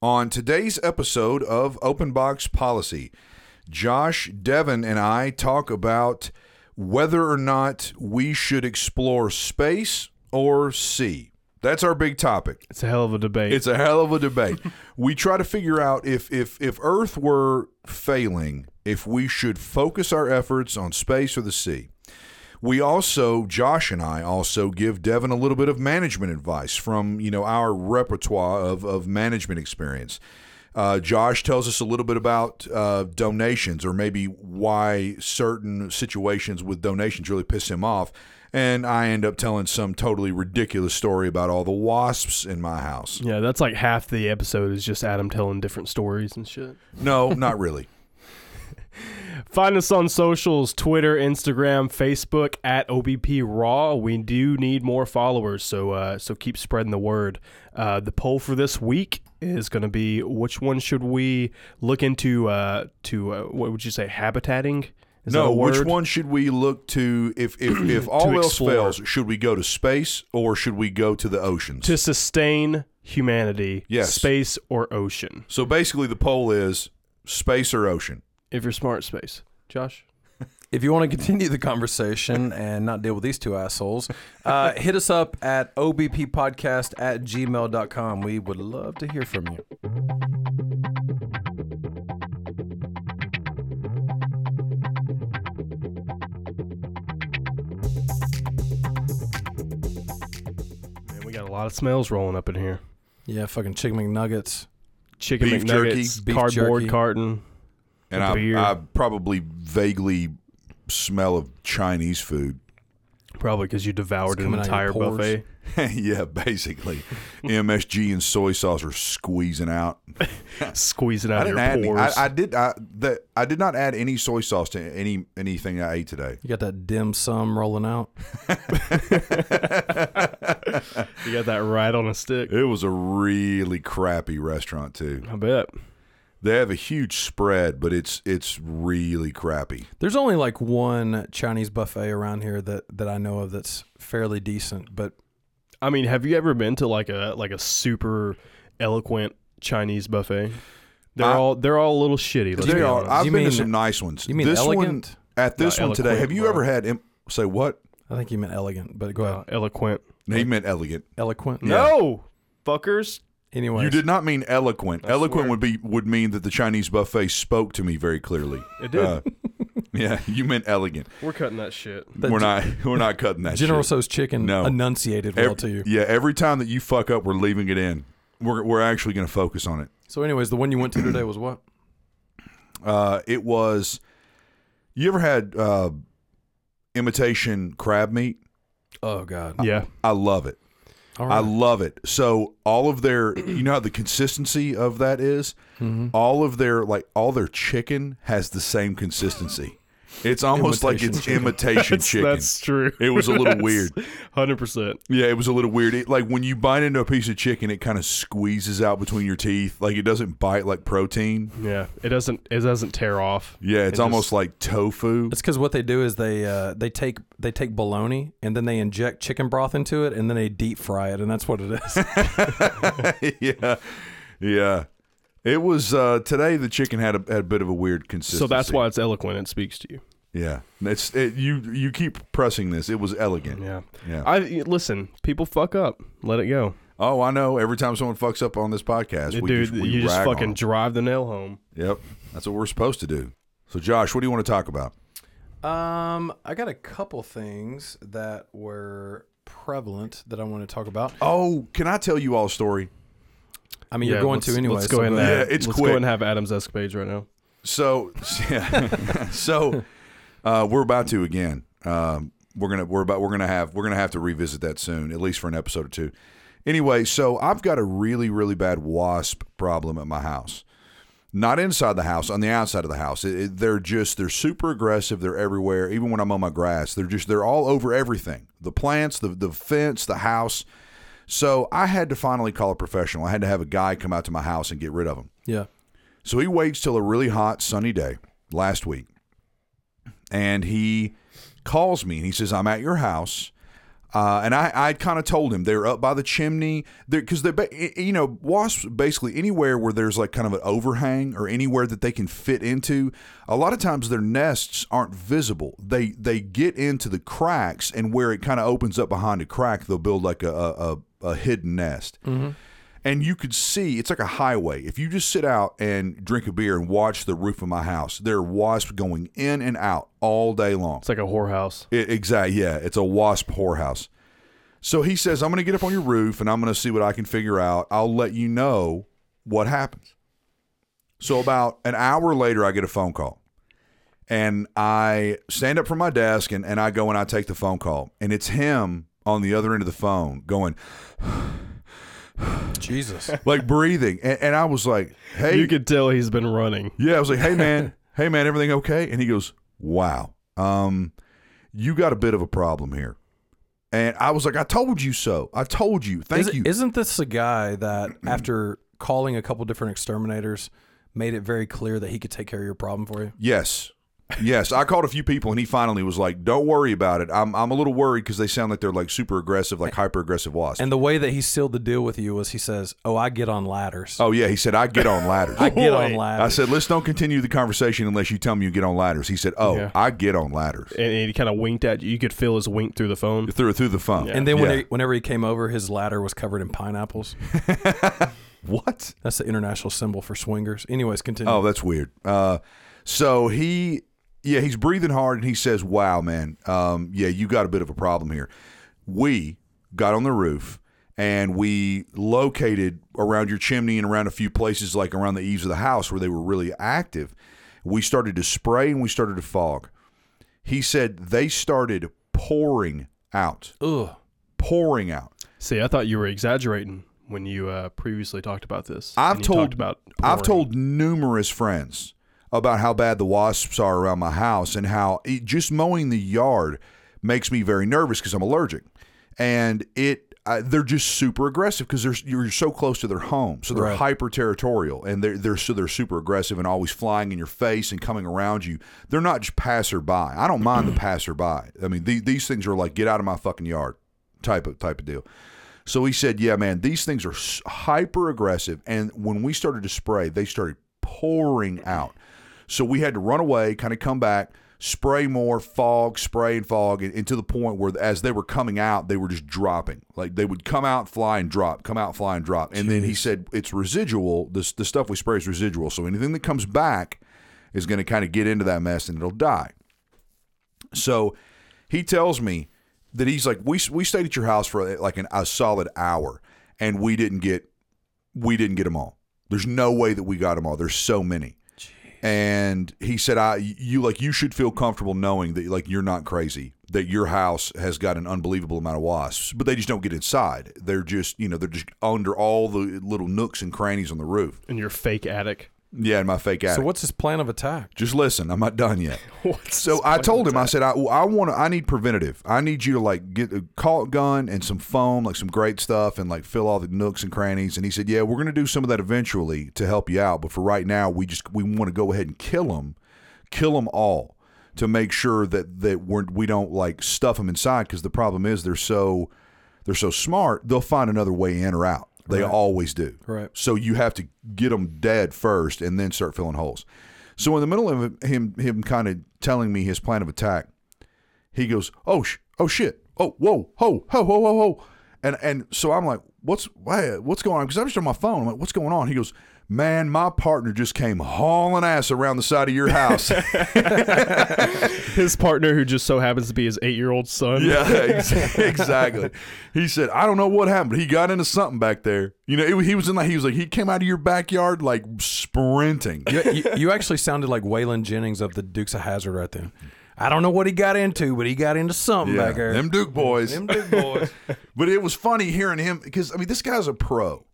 On today's episode of Open Box Policy, Josh, Devin, and I talk about whether or not we should explore space or sea. That's our big topic. It's a hell of a debate. It's a hell of a debate. we try to figure out if if if Earth were failing, if we should focus our efforts on space or the sea. We also, Josh and I also give Devin a little bit of management advice from, you know, our repertoire of, of management experience. Uh, Josh tells us a little bit about uh, donations or maybe why certain situations with donations really piss him off. And I end up telling some totally ridiculous story about all the wasps in my house. yeah, that's like half the episode is just Adam telling different stories and shit. No, not really. Find us on socials Twitter, Instagram, Facebook at OBP Raw. We do need more followers, so uh, so keep spreading the word. Uh, the poll for this week is going to be which one should we look into uh, to uh, what would you say habitating? Is no, which one should we look to if if, if all else explore. fails? Should we go to space or should we go to the oceans? to sustain humanity? Yes. space or ocean. so basically, the poll is space or ocean. If you're smart, space. Josh. If you want to continue the conversation and not deal with these two assholes, uh, hit us up at obppodcast at gmail.com. We would love to hear from you. Man, we got a lot of smells rolling up in here. Yeah, fucking chicken McNuggets. Chicken Beef McNuggets, jerky, beef cardboard jerky. carton. And A I, beer. I probably vaguely smell of Chinese food. Probably because you devoured an coming out of your entire buffet. yeah, basically, MSG and soy sauce are squeezing out. Squeezing I out didn't your add any. I, I did. I that I did not add any soy sauce to any anything I ate today. You got that dim sum rolling out. you got that right on a stick. It was a really crappy restaurant too. I bet. They have a huge spread, but it's it's really crappy. There's only like one Chinese buffet around here that, that I know of that's fairly decent, but I mean, have you ever been to like a like a super eloquent Chinese buffet? They're I- all they're all a little shitty. Let's They are. honest. I've You been to some nice ones. you mean this elegant? one at this No, one today? Have you bro. ever had? Im- say what? I think you meant elegant, but go Uh, ahead. eloquent. No, he meant elegant. Eloquent? Yeah. No, fuckers. Anyway, You did not mean eloquent. I eloquent swear. would be would mean that the Chinese buffet spoke to me very clearly. It did. Uh, yeah, you meant elegant. We're cutting that shit. But we're not. We're not cutting that. General shit. Tso's chicken No. enunciated well Ev- to you. Yeah, every time that you fuck up, we're leaving it in. We're we're actually going to focus on it. So, anyways, the one you went to today was what? Uh, it was. You ever had uh, imitation crab meat? Oh God! Yeah. I love it. All I love it. So all of their, you know how the consistency of that is? Mhm. All of their like all their chicken has the same consistency. It's almost like it's chicken. imitation That's, chicken. that's true. It was a little weird. Hundred percent. Yeah, it was a little weird. It, like when you bite into a piece of chicken, it kind of squeezes out between your teeth. Like it doesn't bite like protein. Yeah. It doesn't. It doesn't tear off. Yeah, it's It almost just- like tofu. It's because what they do is they uh, they take they take bologna and then they inject chicken broth into it and then they deep fry it and that's what it is. yeah, yeah. It was uh, today. The chicken had a, had a bit of a weird consistency. So that's why it's eloquent. It speaks to you. Yeah, it's it, you. You keep pressing this. It was elegant. Yeah. Yeah. I listen. People fuck up. Let it go. oh, I know. Every time someone fucks up on this podcast, we Dude, just, we you just rag on fucking drive the nail home. Yep, that's what we're supposed to do. So, Josh, what do you want to talk about? um, I got a couple things that were prevalent that I want to talk about. Oh, can I tell you all a story? I mean, Yeah, you're going let's- to anyway. Let's go so ahead and go ahead. Yeah, it's let's quick. go ahead and have Adam's escapades right now. So, yeah. so uh, we're about to again. Um, we're gonna we're about we're gonna have we're gonna have to revisit that soon, at least for an episode or two. Anyway, so I've got a really really bad wasp problem at my house. Not inside the house, on the outside of the house. It, it- they're just they're super aggressive. They're everywhere. Even when I'm on my grass, they're just they're all over everything. The plants, the the fence, the house. So I had to finally call a professional. I had to have a guy come out to my house and get rid of them. Yeah. So he waits till a really hot, sunny day last week, and he calls me and he says, "I'm at your house. Uh, and I, I kind of told him they're up by the chimney because they, you know, wasps basically anywhere where there's like kind of an overhang or anywhere that they can fit into. A lot of times their nests aren't visible. They they get into the cracks, and where it kind of opens up behind a crack, they'll build like a a, a, hidden nest. Mm-hmm. And you could see it's like a highway. If you just sit out and drink a beer and watch the roof of my house, there are wasps going in and out all day long. It's like a whorehouse. It, exactly. Yeah, it's a wasp whorehouse. So he says, "I'm going to get up on your roof and I'm going to see what I can figure out. I'll let you know what happens." So about an hour later, I get a phone call, and I stand up from my desk and, and I go and I take the phone call, and it's him on the other end of the phone going Jesus. like breathing, and, and I was like, "Hey, You could tell he's been running. Yeah, I was like, "Hey man, hey man, everything okay?" And he goes, "Wow, um, you got a bit of a problem here." And I was like, "I told you so. I told you. Thank Is- you." Isn't this the guy that after calling a couple different exterminators made it very clear that he could take care of your problem for you? yes, yes. I called a few people, and he finally was like, "Don't worry about it. I'm I'm a little worried because they sound like they're like super aggressive, like hyper aggressive wasps." And the way that he sealed the deal with you was he says, "Oh, I get on ladders. oh yeah, he said, "I get on ladders." I get on ladders." I said, "Let's don't continue the conversation unless you tell me you get on ladders." He said, "Oh, Yeah. I get on ladders." And, and he kind of winked at you. You could feel his wink through the phone. Through through the phone. and then when Yeah. he, whenever he came over, his ladder was covered in pineapples. what? That's the international symbol for swingers. Anyways, continue. Oh, that's weird. Uh, so he, yeah, he's breathing hard and he says, "Wow, man, um, yeah, you got a bit of a problem here." We got on the roof and we located around your chimney and around a few places, like around the eaves of the house, where they were really active. We started to spray and we started to fog. He said they started pouring out, Ugh. pouring out. See, I thought you were exaggerating when you uh, previously talked about this. I've told about. I've told numerous friends about how bad the wasps are around my house and how it, just mowing the yard makes me very nervous because I'm allergic, and it I, they're just super aggressive because they're you're so close to their home, so they're Right. hyper territorial and they're they're so they're super aggressive and always flying in your face and coming around you. They're not just passerby. I don't mind the passerby. I mean the, these things are like get out of my fucking yard type of type of deal. So he said, "Yeah, man, these things are hyper aggressive, and when we started to spray, they started pouring out. So we had to run away, kind of come back, spray more, fog, spray and fog, and, and to the point where as they were coming out, they were just dropping. Like they would come out, fly, and drop, come out, fly, and drop. And then he said, "It's residual. This the stuff we spray is residual. So anything that comes back is going to kind of get into that mess, and it'll die." So he tells me that he's like, we we stayed at your house for like an, a solid hour, and we didn't get we didn't get them all. There's no way that we got them all. There's so many. And he said, "I you like you should feel comfortable knowing that like you're not crazy. That your house has got an unbelievable amount of wasps, but they just don't get inside. They're just you know they're just under all the little nooks and crannies on the roof. in your fake attic. Yeah, in my fake attic. So what's his plan of attack? Just listen, I'm not done yet. So I told him, I said, I, I want to, I need preventative. I need you to like get a caulk gun and some foam, like some great stuff, and like fill all the nooks and crannies. And he said, Yeah, we're going to do some of that eventually to help you out, but for right now, we just we want to go ahead and kill them, kill them all, to make sure that that we're, we don't like stuff them inside because the problem is they're so they're so smart, they'll find another way in or out. They always do. Right. So you have to get them dead first and then start filling holes. So in the middle of him him kind of telling me his plan of attack, he goes, "Oh sh- oh shit. Oh whoa ho ho ho ho ho." And and so I'm like, "What's why, what's going on?" Because I'm just on my phone. I'm like, "What's going on?" He goes, "Man, my partner just came hauling ass around the side of your house." his partner, who just so happens to be his eight-year-old son. Yeah, ex- exactly. He said, "I don't know what happened, but he got into something back there. You know, it, he was in like he was like he came out of your backyard like sprinting." You, you, you actually sounded like Waylon Jennings of the Dukes of Hazzard right then. I don't know what he got into, but he got into something Yeah, back there. them Duke boys. Them Duke boys. But it was funny hearing him because I mean, this guy's a pro.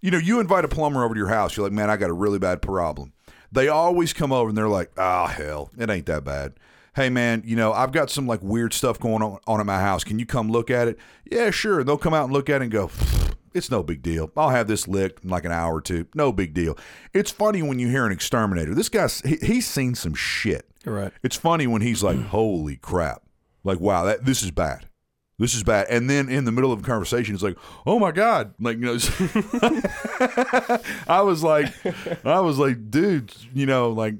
You know, you invite a plumber over to your house. You're like, man, I got a really bad problem. They always come over and they're like, oh hell, it ain't that bad. Hey man, you know, I've got some like weird stuff going on, on at my house. Can you come look at it? Yeah, sure. And they'll come out and look at it and go, it's no big deal. I'll have this licked in like an hour or two. No big deal. It's funny when you hear an exterminator. This guy's he, he's seen some shit. Right. It's funny when he's like, "Holy crap!" Like, wow, that this is bad. This is bad. And then in the middle of a conversation, it's like, oh my God. Like, you know, I was like, I was like, dude, you know, like,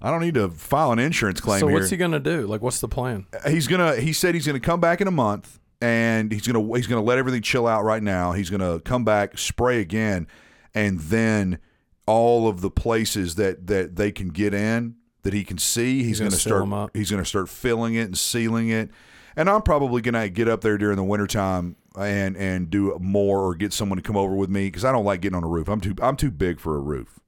I don't need to file an insurance claim so here. what's he gonna do? Like, what's the plan? he's gonna he said he's gonna come back in a month and he's gonna he's gonna let everything chill out right now he's gonna come back spray again and then all of the places that that they can get in that he can see he's, gonna gonna, start he's gonna start filling it and sealing it and i'm probably gonna get up there during the wintertime and and do more or get someone to come over with me because i don't like getting on a roof i'm too i'm too big for a roof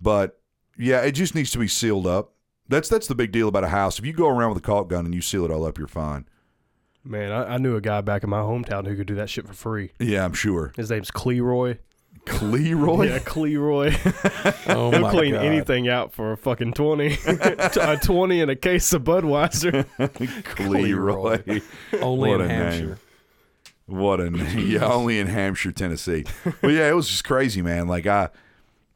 but yeah it just needs to be sealed up that's that's the big deal about a house. If you go around with a caulk gun and you seal it all up, you're fine. Man, I, I knew a guy back in my hometown who could do that shit for free. Yeah, I'm sure. His name's Cleroy. Cleroy. Yeah, Cleroy. Oh He'll my clean God. anything out for a fucking 20. a 20 and a case of Budweiser. Cleroy. Only What in a name. Hampshire. What a name. yeah, only in Hampshire, Tennessee. But yeah, it was just crazy, man. Like I,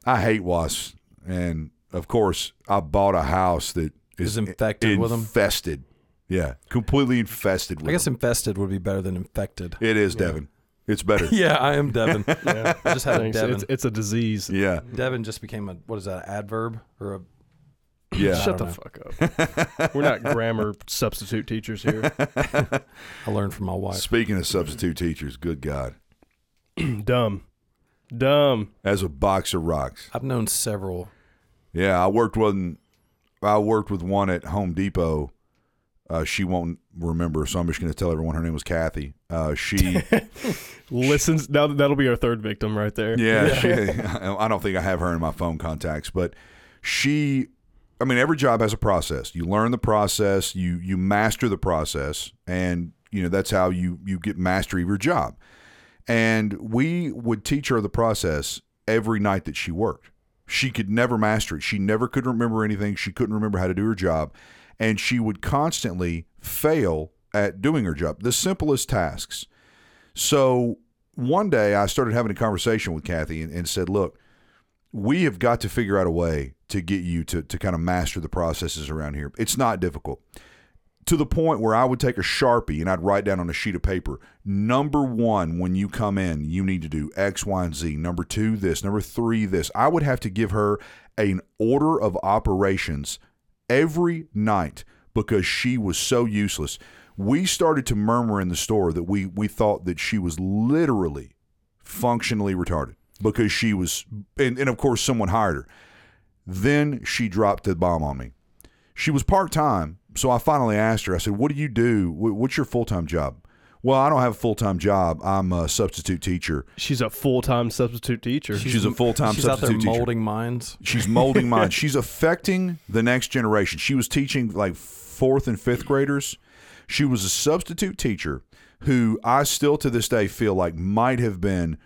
I hate wasps, and of course, I bought a house that is Is infected with 'em? Infested. Yeah, completely infested with I guess them. infested would be better than infected. It is, Devin. It's better. Yeah, I am Devin. Yeah. I just had a Thanks. Devin. It's, it's a disease. yeah, Devin just became a what is that? Adverb or a? yeah. Shut the don't fuck up. We're not grammar substitute teachers here. I learned from my wife. Speaking of substitute teachers, good God, Dumb. Dumb. as a box of rocks. I've known several. Yeah, I worked with I worked with one at Home Depot. Uh, she won't remember, so I'm just going to tell everyone her name was Kathy. Uh, she, Listens. Now that'll be our third victim right there. yeah, she, I don't think I have her in my phone contacts, but she. I mean, every job has a process. You learn the process, you you master the process, and you know that's how you you get mastery of your job. And we would teach her the process every night that she worked. She could never master it. She never could remember anything. She couldn't remember how to do her job. And she would constantly fail at doing her job, the simplest tasks. So one day I started having a conversation with Kathy and, and said, Look, we have got to figure out a way to get you to, to kind of master the processes around here. It's not difficult to the point where I would take a Sharpie and I'd write down on a sheet of paper, number one, when you come in, you need to do X, Y, and Z. Number two, this. Number three, this. I would have to give her an order of operations every night because she was so useless. We started to murmur in the store that we, we thought that she was literally functionally retarded because she was, and, and of course, someone hired her. Then she dropped the bomb on me. She was part time, so I finally asked her. I said, "What do you do? What's your full time job?" Well, I don't have a full time job. I'm a substitute teacher. She's a full time substitute teacher. She's a full time She's out there substitute teacher. molding minds. She's molding minds. She's affecting the next generation. She was teaching like fourth and fifth graders. She was a substitute teacher who I still to this day feel like might have been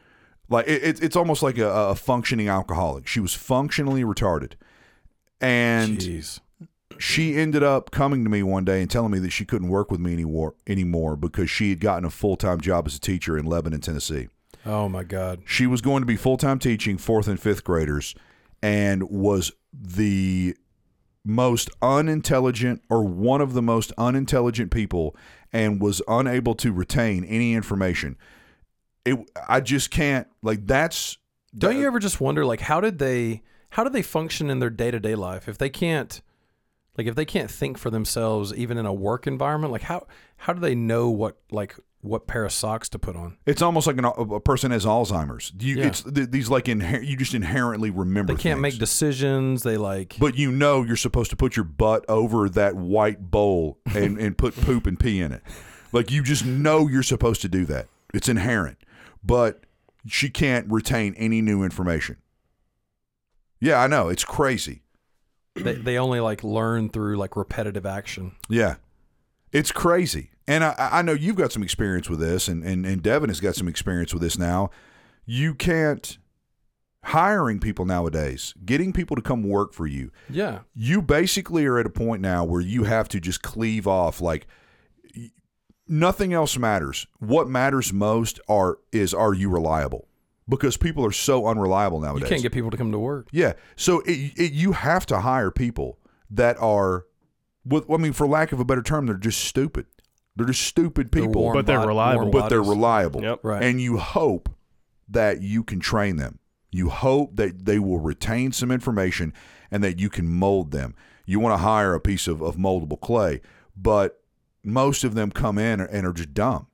like it, it- it's almost like a, a functioning alcoholic. She was functionally retarded, and Jeez. she ended up coming to me one day and telling me that she couldn't work with me anymore anymore because she had gotten a full time job as a teacher in Lebanon, Tennessee. Oh my God. She was going to be full time teaching fourth and fifth graders and was the most unintelligent or one of the most unintelligent people and was unable to retain any information. It I just can't like that's Don't you ever just wonder, like, how did they, how do they function in their day to day life if they can't, like, if they can't think for themselves, even in a work environment? Like, how how do they know what like what pair of socks to put on? it's almost like an, a person has Alzheimer's. You Yeah. it's th- these like inher- you just inherently remember They can't things. make decisions. They like. But you know you're supposed to put your butt over that white bowl and, and put poop and pee in it. Like you just know you're supposed to do that. It's inherent. But she can't retain any new information. Yeah, I know. It's crazy. they, they only like learn through like repetitive action. Yeah. It's crazy. And I, I know you've got some experience with this, and, and, and Devin has got some experience with this now. You can't, hiring people nowadays, getting people to come work for you, Yeah. you basically are at a point now where you have to just cleave off like nothing else matters what matters most are is are you reliable because people are so unreliable nowadays. You can't get people to come to work. yeah so it, it, you have to hire people that are with i mean for lack of a better term they're just stupid They're just stupid They're people, warm But they're bod- reliable. warm but they're bodies. reliable. Yep. Right. And you hope that you can train them. You hope that they will retain some information and that you can mold them. You want to hire a piece of, of moldable clay, but most of them come in and are just dumb.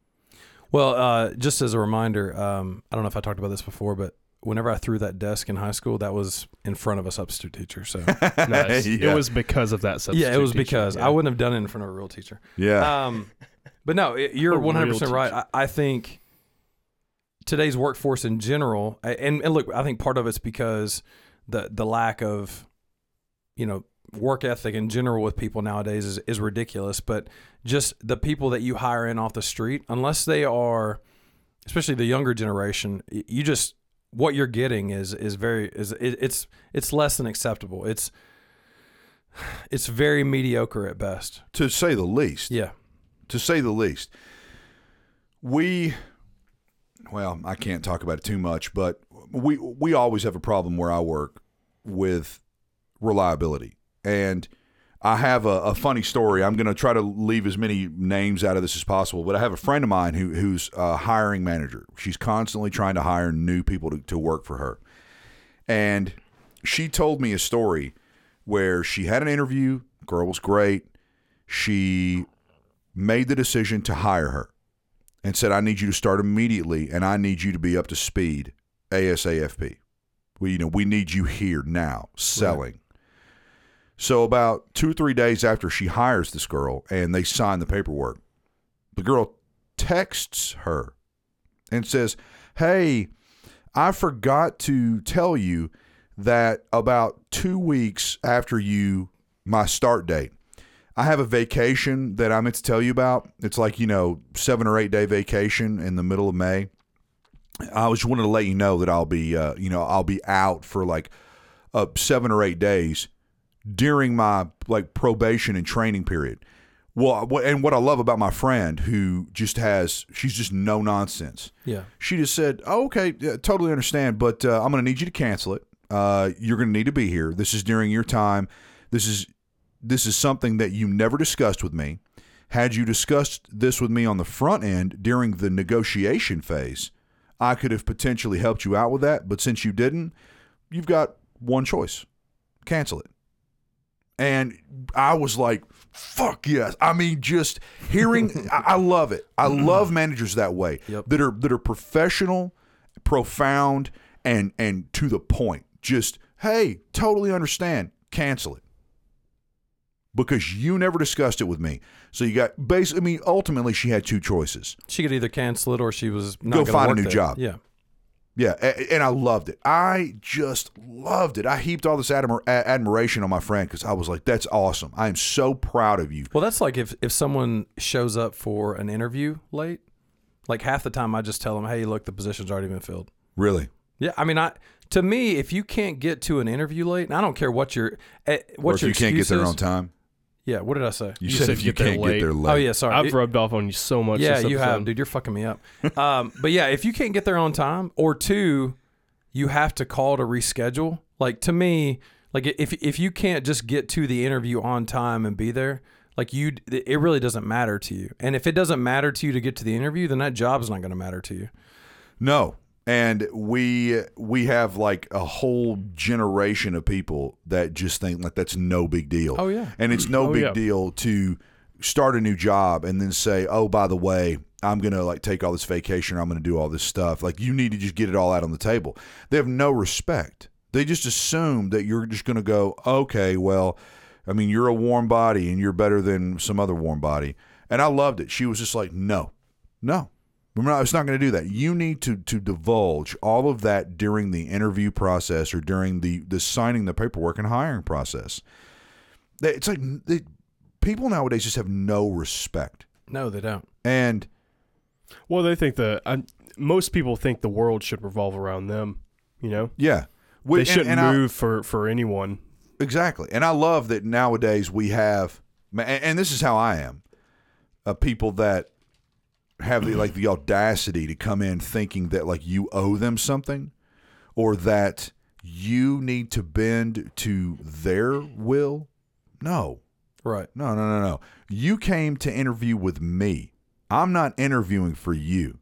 Well, uh, just as a reminder, um, I don't know if I talked about this before, but whenever I threw that desk in high school, that was in front of a substitute teacher. So Nice. Yeah. It was because of that substitute yeah, it was teacher. because Yeah. I wouldn't have done it in front of a real teacher. Yeah. Um, but no, it, you're 100 percent right. I, I think today's workforce in general, and, and look, I think part of it's because the the lack of you know work ethic in general with people nowadays is, is ridiculous. But just the people that you hire in off the street, unless they are, especially the younger generation, you just what you're getting is is very is it, it's it's less than acceptable. It's it's very mediocre at best. to say the least. Yeah. to say the least. We, well, I can't talk about it too much, but we we always have a problem where I work with reliability, and I have a, a funny story. I'm going to try to leave as many names out of this as possible, but I have a friend of mine who who's a hiring manager. She's constantly trying to hire new people to, to work for her, and she told me a story where she had an interview. Girl was great. She made the decision to hire her and said, I need you to start immediately and I need you to be up to speed ASAFP. We, you know, we need you here now selling. So about two or three days after she hires this girl and they sign the paperwork, the girl texts her and says, Hey, I forgot to tell you that about two weeks after you my start date, I have a vacation that I meant to tell you about. It's like, you know, seven or eight day vacation in the middle of May. I just wanted to let you know that I'll be, uh, you know, I'll be out for like uh, seven or eight days during my like probation and training period. Well, and what I love about my friend who just has, she's just no nonsense. Yeah. She just said, oh, "Okay, yeah, totally understand, but uh, I'm going to need you to cancel it. Uh, you're going to need to be here. This is during your time. This is this is something that you never discussed with me. Had you discussed this with me on the front end during the negotiation phase, I could have potentially helped you out with that. But since you didn't, you've got one choice: cancel it." And I was like, fuck yes. I mean, just hearing, I, I love it. I mm-hmm. love managers that way Yep. that are that are professional, profound, and and to the point. Just hey, totally understand. Cancel it because you never discussed it with me. So you got basically. I mean, ultimately, she had two choices. She could either cancel it or she was not Go find a new there. job. Yeah. Yeah, and I loved it. I just loved it. I heaped all this admir- admiration on my friend because I was like, "That's awesome! I am so proud of you." Well, that's like if if someone shows up for an interview late, like half the time I just tell them, "Hey, look, the position's already been filled." Really, Yeah, I mean, I to me, if you can't get to an interview late, and I don't care what your eh, or what if your you can't get there on time. Yeah, what did I say? You, You said, said if you get can't get there late. Oh yeah, sorry. I've It- rubbed off on you so much. yeah, this you have, dude. You're fucking me up. um, but yeah, if you can't get there on time, or two, you have to call to reschedule. Like to me, like if if you can't just get to the interview on time and be there, like you, it really doesn't matter to you. And if it doesn't matter to you to get to the interview, then that job's not going to matter to you. No. And we we have like a whole generation of people that just think like that's no big deal. Oh, yeah. And it's no Oh, big yeah. deal to start a new job and then say, "Oh, by the way, I'm going to like take all this vacation or I'm going to do all this stuff." Like you need to just get it all out on the table. They have no respect. They just assume that you're just going to go, "Okay, well, I mean, you're a warm body and you're better than some other warm body." And I loved it. She was just like, "No. No. We're not, it's not going to do that. You need to to divulge all of that during the interview process or during the the signing the paperwork and hiring process. It's like they, people nowadays just have no respect. No, they don't. And Well, they think the uh, most people think the world should revolve around them. You know, yeah, they We- and- shouldn't and I- move for for anyone. Exactly. And I love that nowadays we have, and and this is how I am, uh, people that have the, like the audacity to come in thinking that like you owe them something or that you need to bend to their will. No. Right. No, no, no, no. You came to interview with me. I'm not interviewing for you.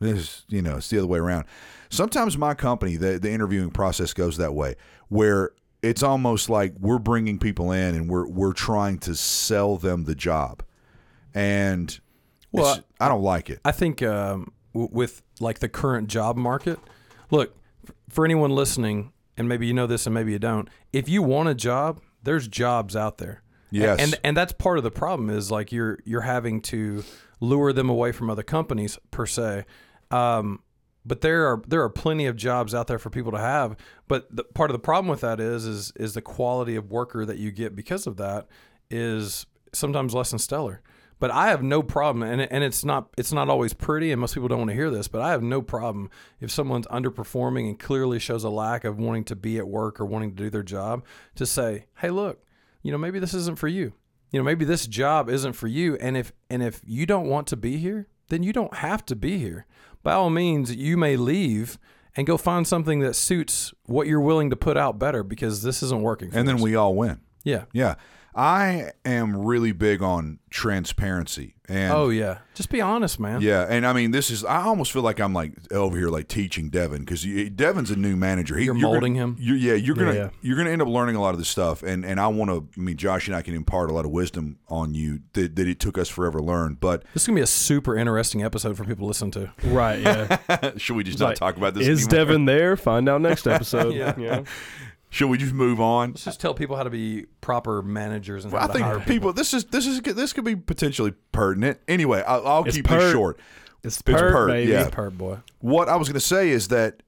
This is, you know, it's the other way around. Sometimes my company, the, the interviewing process goes that way, where it's almost like we're bringing people in and we're we're trying to sell them the job, and Well, it's- I don't like it. I think um, w- with like the current job market, look for anyone listening, and maybe you know this and maybe you don't. If you want a job, there's jobs out there. Yes. and and that's part of the problem is like you're you're having to lure them away from other companies per se. Um, but there are there are plenty of jobs out there for people to have. But the, part of the problem with that is is is the quality of worker that you get because of that is sometimes less than stellar. But I have no problem, and and it's not it's not always pretty, and most people don't want to hear this. But I have no problem if someone's underperforming and clearly shows a lack of wanting to be at work or wanting to do their job, to say, hey, look, you know, maybe this isn't for you. You know, maybe this job isn't for you. And if and if you don't want to be here, then you don't have to be here. By all means, you may leave and go find something that suits what you're willing to put out better because this isn't working. For And then us. we all win. yeah. Yeah. I am really big on transparency. And Oh yeah. Just be honest, man. Yeah, and I mean, this is. I almost feel like I'm like over here, like teaching Devin because Devin's a new manager. He, You're gonna- molding him? You're, yeah, you're gonna Yeah. you're gonna end up learning a lot of this stuff, and and I want to. I mean, Josh and I can impart a lot of wisdom on you that, that it took us forever to learn. But This is gonna be a super interesting episode for people to listen to. Right. Yeah. should we just not Like, talk about this? Is anymore? Devin there? Find out next episode. Yeah. yeah. Should we just move on? Let's just tell people how to be proper managers and Well, I to hire think people. This is this is this could be potentially pertinent. Anyway, I'll, I'll keep pert. this short. It's It's pert, pert, baby. yeah. He's pert boy. What I was going to say is that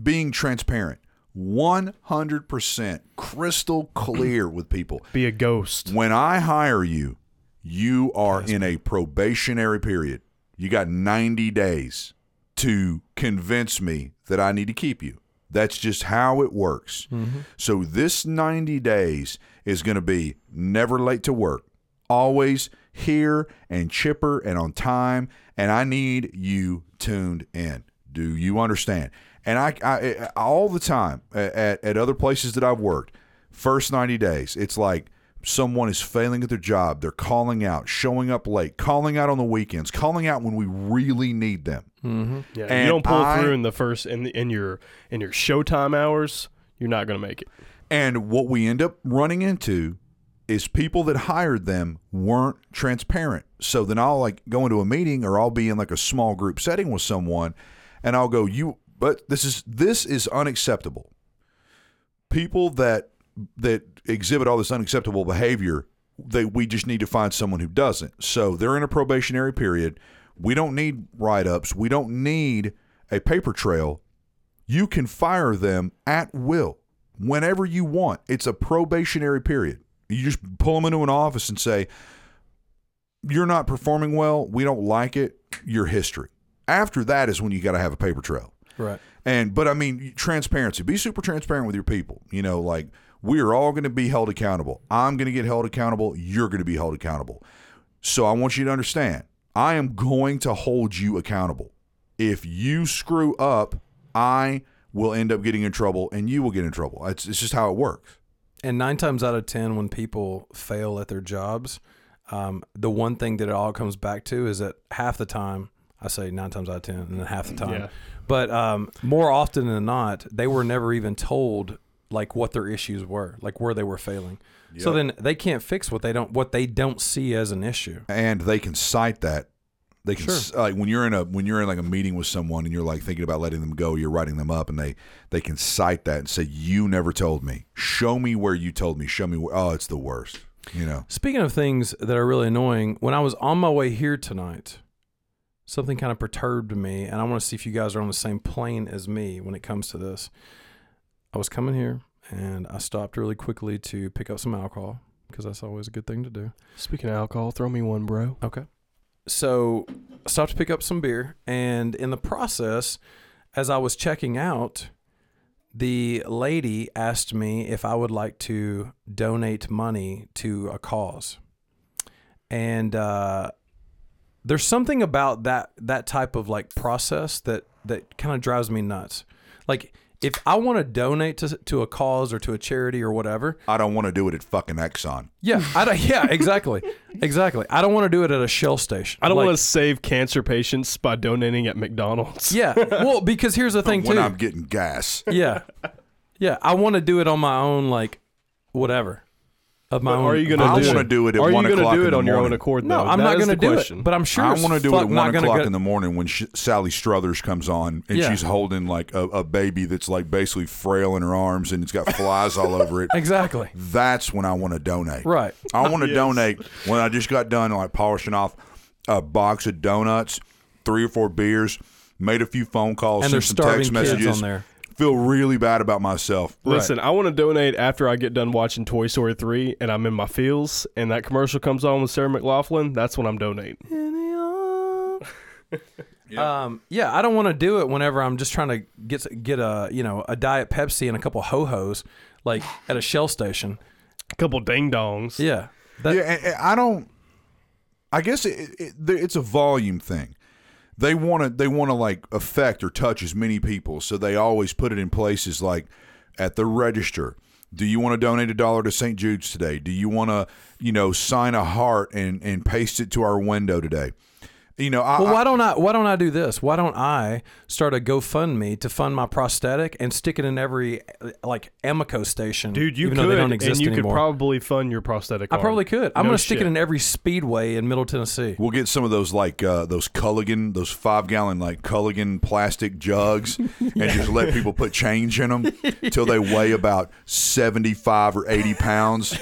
being transparent, one hundred percent crystal clear with people. Be a ghost. When I hire you, you are in a probationary period. You got 90 days to convince me that I need to keep you. That's just how it works. Mm-hmm. So this 90 days is going to be never late to work, always here and chipper and on time, and I need you tuned in. Do you understand? And I, I all the time at, at other places that I've worked, first 90 days, it's like someone is failing at their job. They're calling out, showing up late, calling out on the weekends, calling out when we really need them. Mm-hmm. Yeah. And you don't pull I- through in the first in the, in your in your showtime hours. You're not gonna make it. And what we end up running into is people that hired them weren't transparent. So then I'll like go into a meeting or I'll be in like a small group setting with someone and I'll go, "You but this is this is unacceptable." People that that exhibit all this unacceptable behavior, they we just need to find someone who doesn't. So they're in a probationary period. We don't need write-ups. We don't need a paper trail you can fire them at will whenever you want. It's a probationary period. You just pull them into an office and say, You're not performing well. We don't like it. Your history. After that is when you got to have a paper trail. Right. And, but I mean, transparency. Be super transparent with your people. You know, like we are all going to be held accountable. I'm going to get held accountable. You're going to be held accountable. So I want you to understand I am going to hold you accountable. If you screw up, I will end up getting in trouble and you will get in trouble. It's, it's just how it works. And nine times out of ten, when people fail at their jobs, um, the one thing that it all comes back to is that half the time, I say nine times out of ten, and then half the time, Yeah. but um, more often than not, they were never even told like what their issues were, like where they were failing. So then they can't fix what they don't what they don't see as an issue. And they can cite that. They can Sure. like when you're in a when you're in like a meeting with someone and you're like thinking about letting them go, you're writing them up and they they can cite that and say you never told me. Show me where you told me. Show me where oh, it's the worst. You know. Speaking of things that are really annoying, when I was on my way here tonight, something kind of perturbed me, and I want to see if you guys are on the same plane as me when it comes to this. I was coming here, and I stopped really quickly to pick up some alcohol because that's always a good thing to do. Speaking of alcohol, throw me one, bro. Okay. So I stopped to pick up some beer, and in the process, as I was checking out, the lady asked me if I would like to donate money to a cause. And uh, there's something about that that type of like process that that kind of drives me nuts. Like if I want to donate to to a cause or to a charity or whatever, I don't want to do it at fucking Exxon. yeah, I don't, yeah, exactly, exactly. I don't want to do it at a Shell station. I don't Like, want to save cancer patients by donating at McDonald's. Yeah, well, because here's the thing when too. I'm getting gas. yeah, yeah, I want to do it on my own, like whatever. Of my But own. are you gonna I do wanna it? do it at Are you 1 gonna o'clock do in it the on your own morning. accord? No. I'm That not going to do question. it. But I'm sure. I want to do it at one o'clock go- in the morning when sh- Sally Struthers comes on and Yeah. she's holding like a, a baby that's like basically frail in her arms and it's got flies all over it. Exactly. That's when I want to donate. Right. I want to Yes. donate when I just got done like polishing off a box of donuts, three or four beers, made a few phone calls, And sent some text messages. on there. Feel really bad about myself. Listen, I want to donate after I get done watching Toy Story 3 and I'm in my feels and that commercial comes on with Sarah McLachlan. That's when I'm donating. Um, yeah, I don't want to do it whenever I'm just trying to get get a you know a diet Pepsi and a couple ho hos like at a Shell station. A couple ding dongs. Yeah, that, yeah, and, and I don't. I guess it, it, it's a volume thing. They want to. They want to like affect or touch as many people, so they always put it in places like at the register. Do you want to donate a dollar to St. Jude's today? Do you want to, you know, sign a heart and and paste it to our window today? You know, I, Well, why don't I? Why don't I do this? Why don't I start a GoFundMe to fund my prosthetic and stick it in every like Amoco station? Dude, you even could they don't exist and you anymore. could probably fund your prosthetic I probably could. I'm No gonna stick it in every speedway in Middle Tennessee. We'll get some of those like uh, those Culligan, those five gallon like Culligan plastic jugs, and just let people put change in them till they weigh about seventy five or eighty pounds.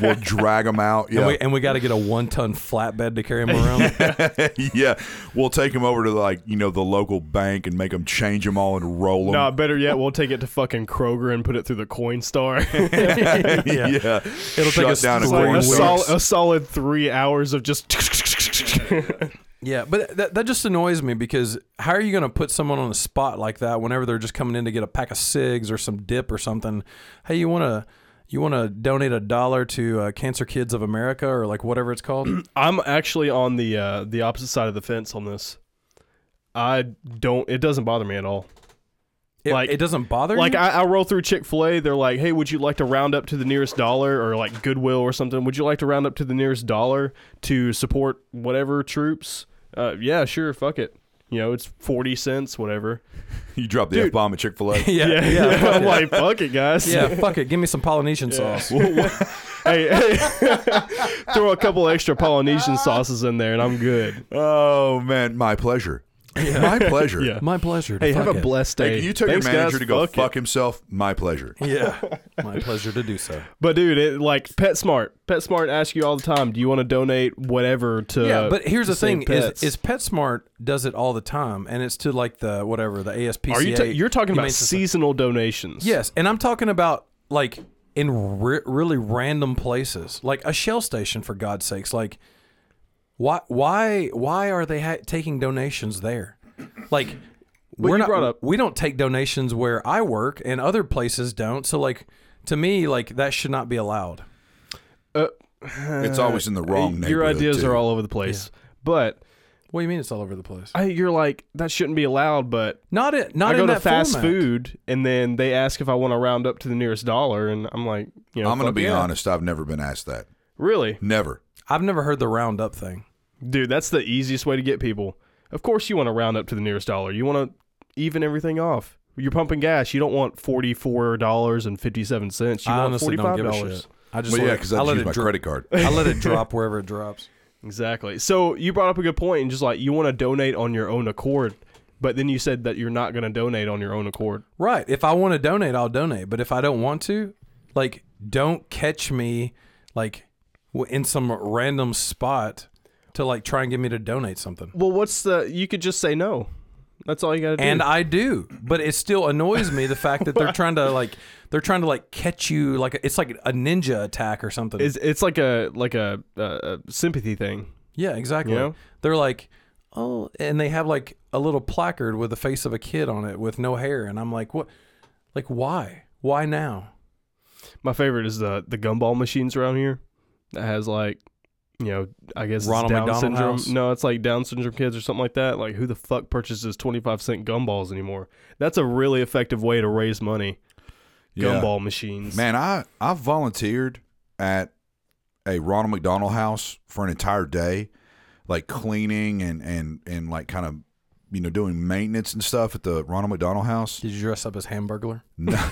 We'll drag them out. Yeah, And we, and we got to get a one ton flatbed to carry them around. yeah. We'll take them over to like you know the local bank and make them change them all and roll them. Nah, better yet, we'll take it to fucking Kroger and put it through the Coinstar. yeah. It'll take us down a like a, sol- a solid three hours of just. Yeah, but that, that just annoys me because how are you going to put someone on a spot like that whenever they're just coming in to get a pack of cigs or some dip or something? Hey, you want to you want to donate a dollar to uh, Cancer Kids of America or like whatever it's called? I'm actually on the uh, the opposite side of the fence on this. I don't. It doesn't bother me at all. It, Like- it doesn't bother Like you. I, I roll through Chick Fil A, they're like, "Hey, would you like to round up to the nearest dollar, or like Goodwill or something? Would you like to round up to the nearest dollar to support whatever troops?" Uh, yeah, sure, fuck it. You know, it's forty cents, whatever. You drop the f bomb at Chick Fil A. yeah, Yeah, yeah, I'm fuck it. like, fuck it, guys. yeah, fuck it. Give me some Polynesian sauce. hey, hey. throw a couple extra Polynesian sauces in there, and I'm good. Oh man, my pleasure. My pleasure. Yeah. My pleasure. Hey, have a it. blessed day. Hey, can you tell Thanks, your manager guys. to go Fuck fuck, himself? My pleasure. Yeah, my pleasure to do so. But dude, it, like PetSmart, PetSmart asks you all the time, "Do you want to donate whatever to?" Yeah, but here's the thing: pets? is, is PetSmart does it all the time, and it's to like the whatever the ASPCA. Are you ta- you're talking about Society. seasonal donations? Yes, and I'm talking about like in re- really random places, like a Shell station, for God's sakes. Like, why, why, why are they ha- taking donations there? Like, we're you not. brought up- we don't take donations where I work, and other places don't. So, like, to me, like that should not be allowed. Uh, it's always in the uh, wrong neighborhood. Your ideas too. are all over the place, but What do you mean it's all over the place? I, you're like that shouldn't be allowed. But Not it. Not I go in to that fast format. food, and then they ask if I want to round up to the nearest dollar, and I'm like, you know, I'm going to be yeah. honest. I've never been asked that. Really, Never. I've never heard the round up thing. Dude, that's the easiest way to get people. Of course, you want to round up to the nearest dollar. You want to even everything off. You're pumping gas. You don't want forty four dollars and fifty seven cents. You I want honestly don't give a dollars. shit. I just But let yeah, because I I let use it my dro- credit card. I let it drop wherever it drops. Exactly. So you brought up a good point, and just like you want to donate on your own accord, but then you said that you're not going to donate on your own accord. Right. If I want to donate, I'll donate. But if I don't want to, like, don't catch me like in some random spot to like try and get me to donate something. Well, what's the? You could just say no. That's all you got to do. And I do, but it still annoys me the fact that they're trying to like they're trying to like catch you like it's like a ninja attack or something. it's, it's like a like a, a, a sympathy thing. yeah, exactly. You know? They're like, oh, and they have like a little placard with the face of a kid on it with no hair, and I'm like, what? Like, why? Why now? My favorite is the the gumball machines around here that has like you know, I guess Ronald Down McDonald syndrome. House? No, it's like Down syndrome kids or something like that. Like who the fuck purchases twenty five cent gumballs anymore? That's a really effective way to raise money. Yeah. Gumball machines. Man, I I volunteered at a Ronald McDonald House for an entire day, like cleaning and and and like kind of you know doing maintenance and stuff at the Ronald McDonald House. Did you dress up as Hamburglar? No,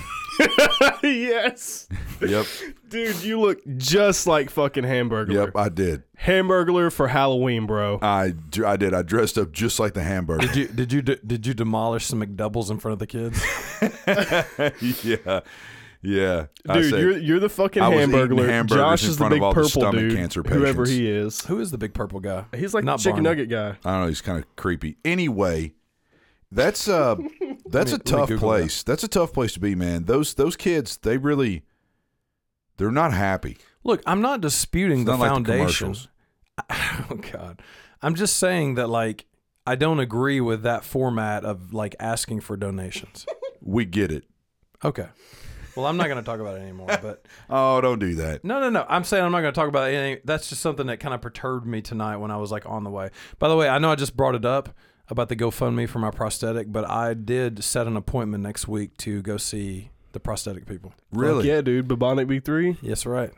yes, yep, dude, you look just like fucking Hamburglar. yep, I did. Hamburglar for Halloween, bro. I, I did. I dressed up just like the hamburger. Did you did you did you demolish some McDoubles in front of the kids? yeah, yeah. I Dude, you're you're the fucking hamburger. was eating Hamburglar. hamburgers Josh is the of big all the purple stomach dude. cancer whoever patients. he is, Who is the big purple guy? he's like Not the chicken Barney. nugget guy. I don't know. He's kind of creepy. Anyway, that's uh, that's me- a tough Google place. That's a tough place to be, man. Those those kids, they really, they're not happy. Look, I'm not disputing It's the not like the foundation. oh God, I'm just saying that like I don't agree with that format of like asking for donations. We get it. Okay. Well, I'm not going to talk about it anymore. But Oh, don't do that. no, no, no. I'm saying I'm not going to talk about it. Any, that's just something that kind of perturbed me tonight when I was like on the way. By the way, I know I just brought it up about the GoFundMe for my prosthetic, but I did set an appointment next week to go see the prosthetic people. Really? Fuck yeah, dude. Bubonic Big Three. Yes, right.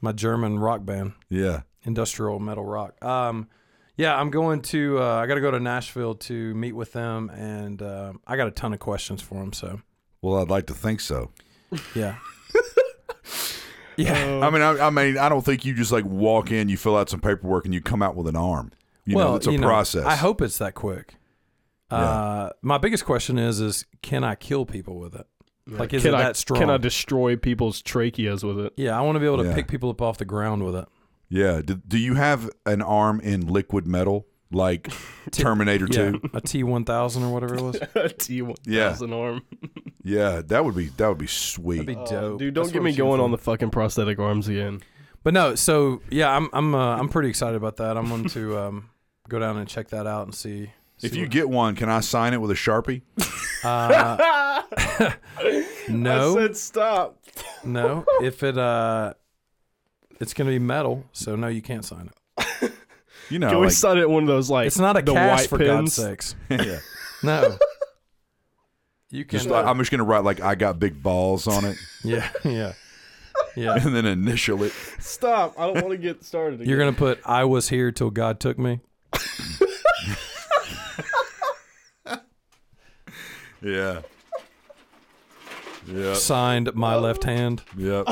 My German rock band. Yeah. industrial metal rock. Um, yeah, I'm going to. Uh, I got to go to Nashville to meet with them, and um I got a ton of questions for them. So Well, I'd like to think so. yeah, yeah. I mean, I, I mean, I don't think you just like walk in, you fill out some paperwork, and you come out with an arm. You well, know, it's a you know, process. I hope it's that quick. Yeah. Uh, my biggest question is: is can I kill people with it? Like, is can it I, that strong? Can I destroy people's tracheas with it? yeah, I want to be able to Yeah. pick people up off the ground with it. Yeah. Do, do you have an arm in liquid metal like Terminator Yeah, 2? a T one thousand or whatever it was. a T one thousand arm. Yeah, that would be that would be sweet. That'd be Oh, dope. dude, don't That's get me going for. on the fucking prosthetic arms again. But no, so yeah, I'm I'm uh, I'm pretty excited about that. I'm going to um, go down and check that out and see. if you what- get one, can I sign it with a sharpie? uh, no, I said stop. no, if it uh, it's gonna be metal, so no, you can't sign it. You know, Can we like, sign it one of those like It's not a the cast white for pins? God's sakes. yeah. No, you can. Just like, I'm just gonna write like I got big balls on it, yeah, yeah, yeah. and then initial it. Stop! I don't want to get started. Again. You're gonna put "I was here till God took me." Yeah. Yeah. Signed, my left hand. Yep.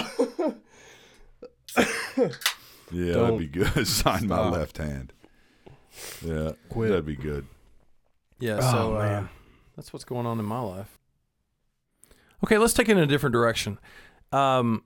Yeah, Don't that'd be good. Sign my stop. left hand. Yeah, Quit. that'd be good. Yeah, Oh, so uh, man. that's what's going on in my life. Okay, let's take it in a different direction. Um,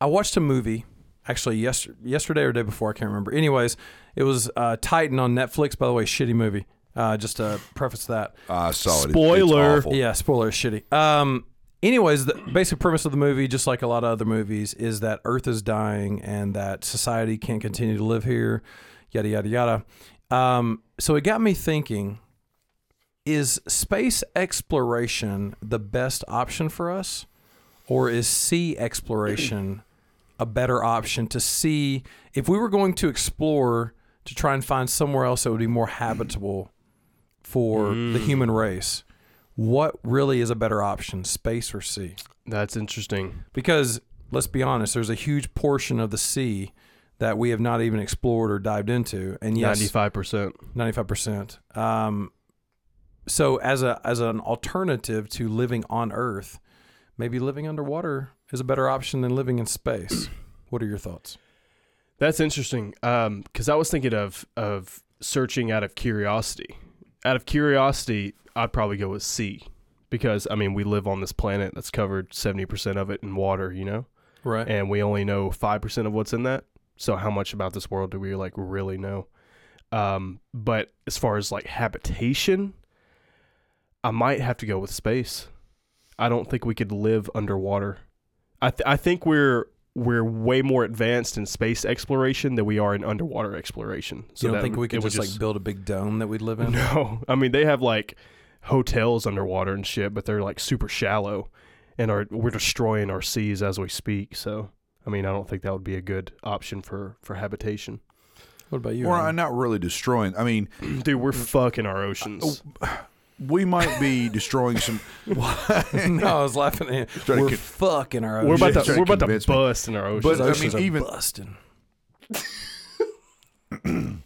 I watched a movie actually yesterday, yesterday or day before. I can't remember. Anyways, it was uh, Titan on Netflix. By the way, shitty movie. Uh, just to preface that. I saw it. Spoiler. It's awful. Yeah, spoiler is shitty. Um, anyways, the basic premise of the movie, just like a lot of other movies, is that Earth is dying and that society can't continue to live here. Yada yada yada. Um, so it got me thinking: Is space exploration the best option for us, or is sea exploration a better option to see if we were going to explore to try and find somewhere else that would be more habitable for the Mm. human race? What really is a better option, space or sea? That's interesting. Because let's be honest, there's a huge portion of the sea that we have not even explored or dived into, and yes, Ninety-five percent. ninety-five percent. Um, so as a as an alternative to living on Earth, maybe living underwater is a better option than living in space. what are your thoughts? That's interesting. Um, because I was thinking of of searching out of curiosity. Out of curiosity, I'd probably go with sea, because I mean we live on this planet that's covered seventy percent of it in water. You know. Right. and we only know 5% of what's in that so how much about this world do we like really know um but as far as like habitation i might have to go with space i don't think we could live underwater i th- i think we're we're way more advanced in space exploration than we are in underwater exploration So you don't that think we could it would just, like build a big dome that we'd live in? no, I mean they have like hotels underwater and shit, but they're like super shallow, and are we're destroying our seas as we speak. So I mean, I don't think that would be a good option for for habitation. What about you? Or I'm not really destroying. I mean, Dude, we're fucking our oceans. We might be destroying some. no, I was laughing at him. Trying to We're con- fucking our we're oceans. about trying to to we're about to convince me. bust in our oceans. But, I mean, oceans are even- busting.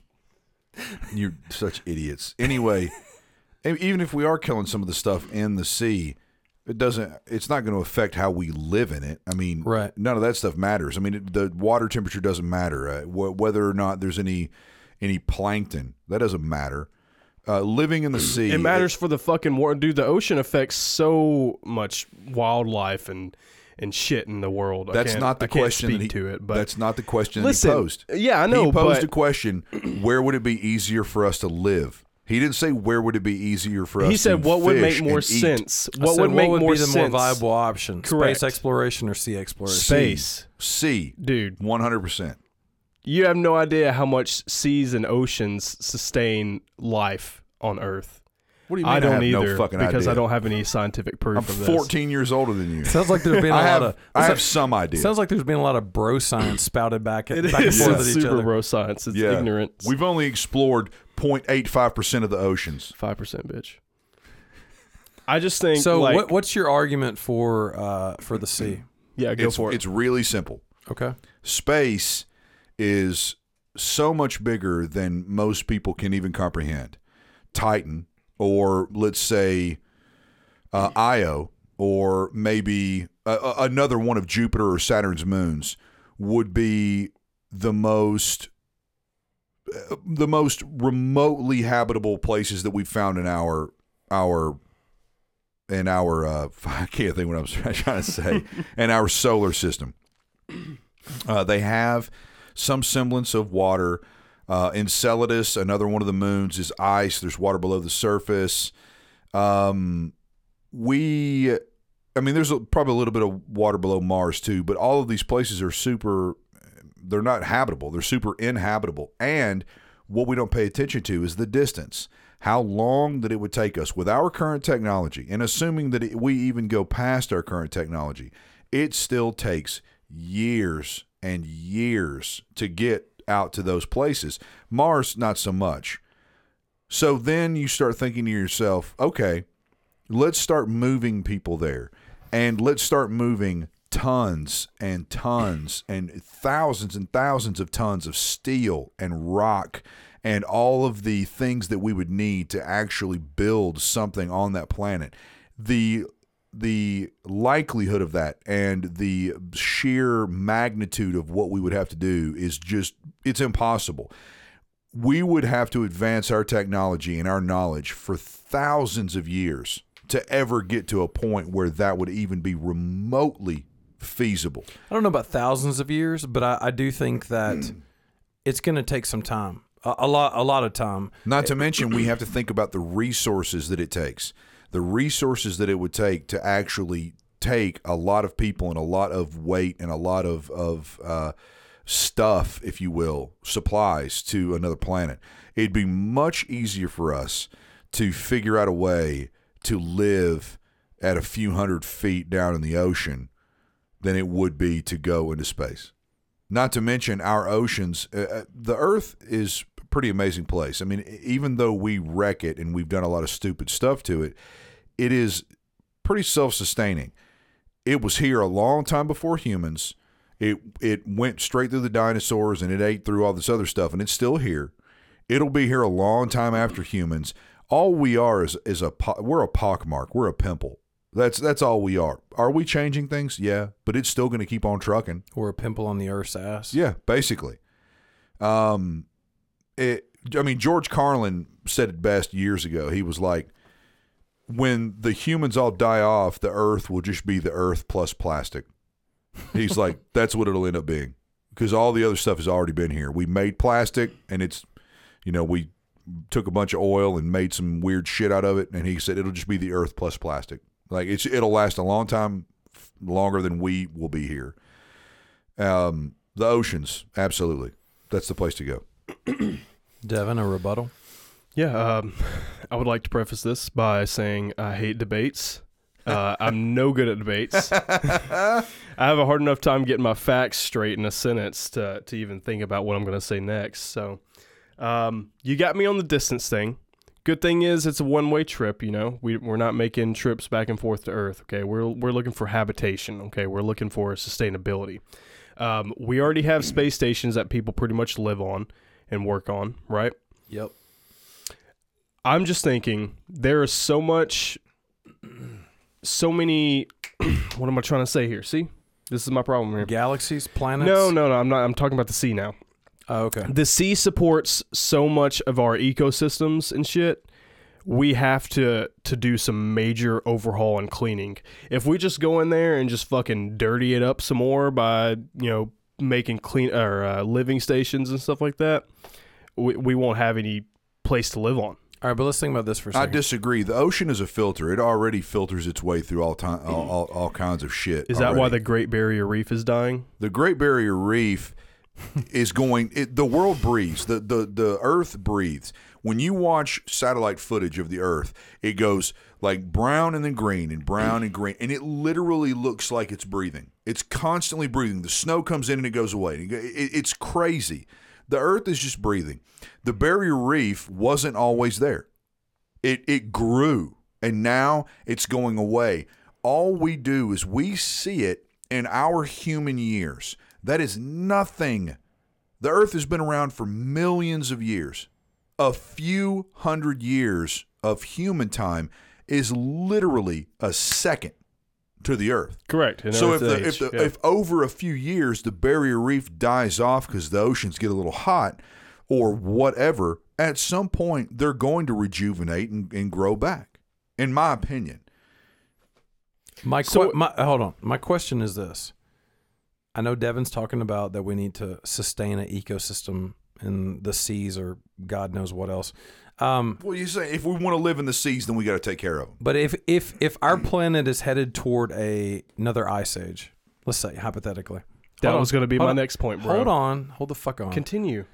You're such idiots. Anyway, e- even if we are killing some of the stuff in the sea, it doesn't. It's not going to affect how we live in it. I mean, Right. None of that stuff matters. I mean, it, the water temperature doesn't matter. Uh, wh- whether or not there's any any plankton, that doesn't matter. Uh, living in the sea, it matters for the fucking war, dude. The ocean affects so much wildlife and and shit in the world. I That's can't- not the I can't question Speak that he, to it, but that's not the question listen, that he posed. yeah, I know, he posed but a question: Where would it be easier for us to live? He didn't say where would it be easier for us. he said to what would make more and eat. sense. I What said, would make would more be the sense? more viable option? Correct. Space exploration or sea exploration? Space, Sea, dude. one hundred percent. You have no idea how much seas and oceans sustain life on Earth. What do you mean? I don't have either no fucking because idea. I don't have any scientific proof I'm of this. 14 years older than you. Sounds like there's been a I lot have of. I have sounds- some idea. Sounds like there's been a lot of bro science spouted back, at, It back and is forth It's at each super bro science. It's Yeah. ignorance. We've only explored 0.85 percent of the oceans. Five percent, bitch. I just think So, like what, what's your argument for uh, for the sea? yeah, go It's for it. it's really simple. Okay, Space is so much bigger than most people can even comprehend. Titan, or let's say uh, Io, or maybe a, a- another one of Jupiter or Saturn's moons, would be the most uh, the most remotely habitable places that we've found in our our in our uh, I can't think what I was trying to say in our solar system. Uh, they have some semblance of water. Uh, Enceladus, another one of the moons, is ice. There's water below the surface. Um, we, I mean, there's a, probably a little bit of water below Mars too, but all of these places are super. They're not habitable. They're super inhabitable. And what we don't pay attention to is the distance. How long that it would take us with our current technology, and assuming that it, we even go past our current technology, it still takes years and years to get out to those places. Mars, not so much. So then you start thinking to yourself, okay, let's start moving people there. And let's start moving tons and tons and thousands and thousands of tons of steel and rock and all of the things that we would need to actually build something on that planet. The the likelihood of that and the sheer magnitude of what we would have to do is just it's impossible we would have to advance our technology and our knowledge for thousands of years to ever get to a point where that would even be remotely feasible. I don't know about thousands of years, but I, I do think that hmm. it's going to take some time, a, a lot, a lot of time. Not to mention, we have to think about the resources that it takes, the resources that it would take to actually take a lot of people and a lot of weight and a lot of of uh, stuff, if you will, supplies to another planet. It'd be much easier for us to figure out a way to live at a few hundred feet down in the ocean than it would be to go into space. Not to mention our oceans. Uh, uh, the Earth is pretty amazing place. I mean, even though we wreck it and we've done a lot of stupid stuff to it, it is pretty self-sustaining. It was here a long time before humans. It it went straight through the dinosaurs and it ate through all this other stuff, and it's still here. It'll be here a long time after humans. All we are is is a we're a pockmark. We're a pimple. That's that's all we are. Are we changing things? Yeah, but it's still going to keep on trucking. Or a pimple on the Earth's ass. Yeah, basically. Um, it. I mean, George Carlin said it best years ago. He was like, "When the humans all die off, the Earth will just be the Earth plus plastic." He's like, "That's what it'll end up being." Because all the other stuff has already been here. We made plastic, and it's, you know, we took a bunch of oil and made some weird shit out of it. And he said it'll just be the Earth plus plastic. Like it's it'll last a long time, longer than we will be here. Um, the oceans, absolutely, that's the place to go. Devin, a rebuttal. Yeah, um, I would like to preface this by saying I hate debates. Uh, I'm no good at debates. I have a hard enough time getting my facts straight in a sentence to to even think about what I'm going to say next. So, um, you got me on the distance thing. Good thing is it's a one way trip. You know, we we're not making trips back and forth to Earth. Okay, we're we're looking for habitation. Okay, we're looking for sustainability. Um, we already have space stations that people pretty much live on and work on, right? Yep. I'm just thinking there is so much, so many. what am I trying to say here? See, this is my problem here. Galaxies, planets. No, no, no. I'm not. I'm talking about the sea now. Oh, okay. The sea supports so much of our ecosystems and shit. We have to to do some major overhaul and cleaning. If we just go in there and just fucking dirty it up some more by you know making clean or uh, living stations and stuff like that, we, we won't have any place to live on. All right, but let's think about this for a I second. I disagree. The ocean is a filter. It already filters its way through all time, all, all, all kinds of shit. Is that why already. the Great Barrier Reef is dying? the Great Barrier Reef is going? It, the world breathes. The, the the Earth breathes. When you watch satellite footage of the Earth, it goes like brown and then green and brown and green, and it literally looks like it's breathing. It's constantly breathing. The snow comes in and it goes away. It- it- it's crazy. The Earth is just breathing. The Barrier Reef wasn't always there. It it grew and now it's going away. All we do is we see it in our human years. That is nothing. The earth has been around for millions of years. A few hundred years of human time is literally a second to the earth. Correct. So if the, if the, yeah. if over a few years the barrier reef dies off because the oceans get a little hot or whatever, at some point they're going to rejuvenate and, and grow back. In my opinion, My, So- que- my hold on. My question is this: I know Devin's talking about that we need to sustain an ecosystem in the seas or God knows what else. Um, well, you say if we want to live in the seas, then we got to take care of them. but if if if our planet is headed toward a another ice age, let's say hypothetically, that Hold was going to be my on, next point, bro. Hold on, hold the fuck on. Continue.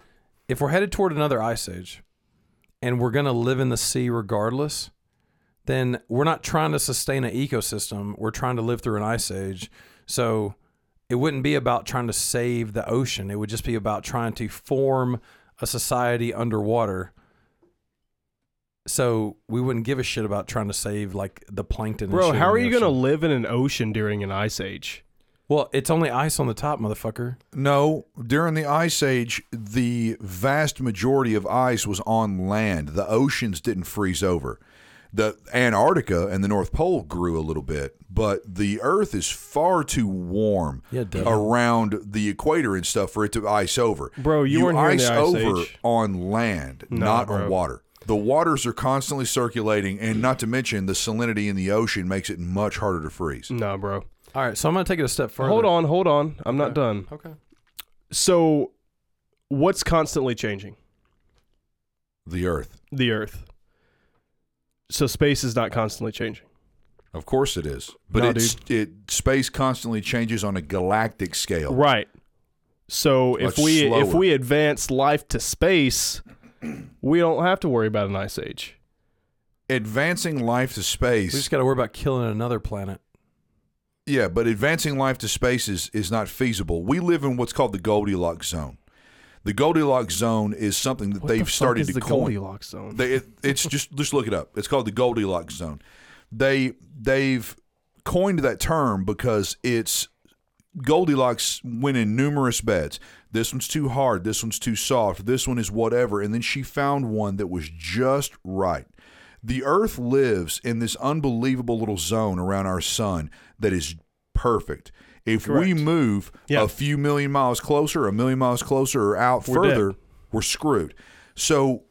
if we're headed toward another ice age, and we're gonna live in the sea regardless, then we're not trying to sustain an ecosystem. We're trying to live through an ice age. So it wouldn't be about trying to save the ocean. It would just be about trying to form a society underwater. So we wouldn't give a shit about trying to save like the plankton. and Bro, shit how are you going to live in an ocean during an ice age? Well, it's only ice on the top, motherfucker. No, during the ice age, the vast majority of ice was on land. The oceans didn't freeze over. The Antarctica and the North Pole grew a little bit, but the Earth is far too warm Yeah, around the equator and stuff for it to ice over. Bro, you weren't ice the ice over age. on land, Nah, not bro. on water. The waters are constantly circulating, and not to mention the salinity in the ocean makes it much harder to freeze. Nah, bro. All right, so I'm gonna take it a step further. Hold on, hold on. I'm not done. Okay. So, what's constantly changing? The Earth, The Earth. So space is not constantly changing. of course, it is, but No, it's it space constantly changes on a galactic scale. Right. So if Much we if slower. we advance life to space, we don't have to worry about an ice age. Advancing life to space. We just got to worry about killing another planet. yeah, but advancing life to space is, is not feasible. We live in what's called the Goldilocks zone. The Goldilocks zone is something that What they've the fuck started is to the coin. Goldilocks zone. They, it, it's just just look it up. It's called the Goldilocks zone. They they've coined that term because it's Goldilocks went in numerous beds. This one's too hard. This one's too soft. This one is whatever. And then she found one that was just right. The Earth lives in this unbelievable little zone around our sun that is perfect. If we move Yeah. a few million miles closer, a million miles closer, or out We're dead. further, we're screwed. So,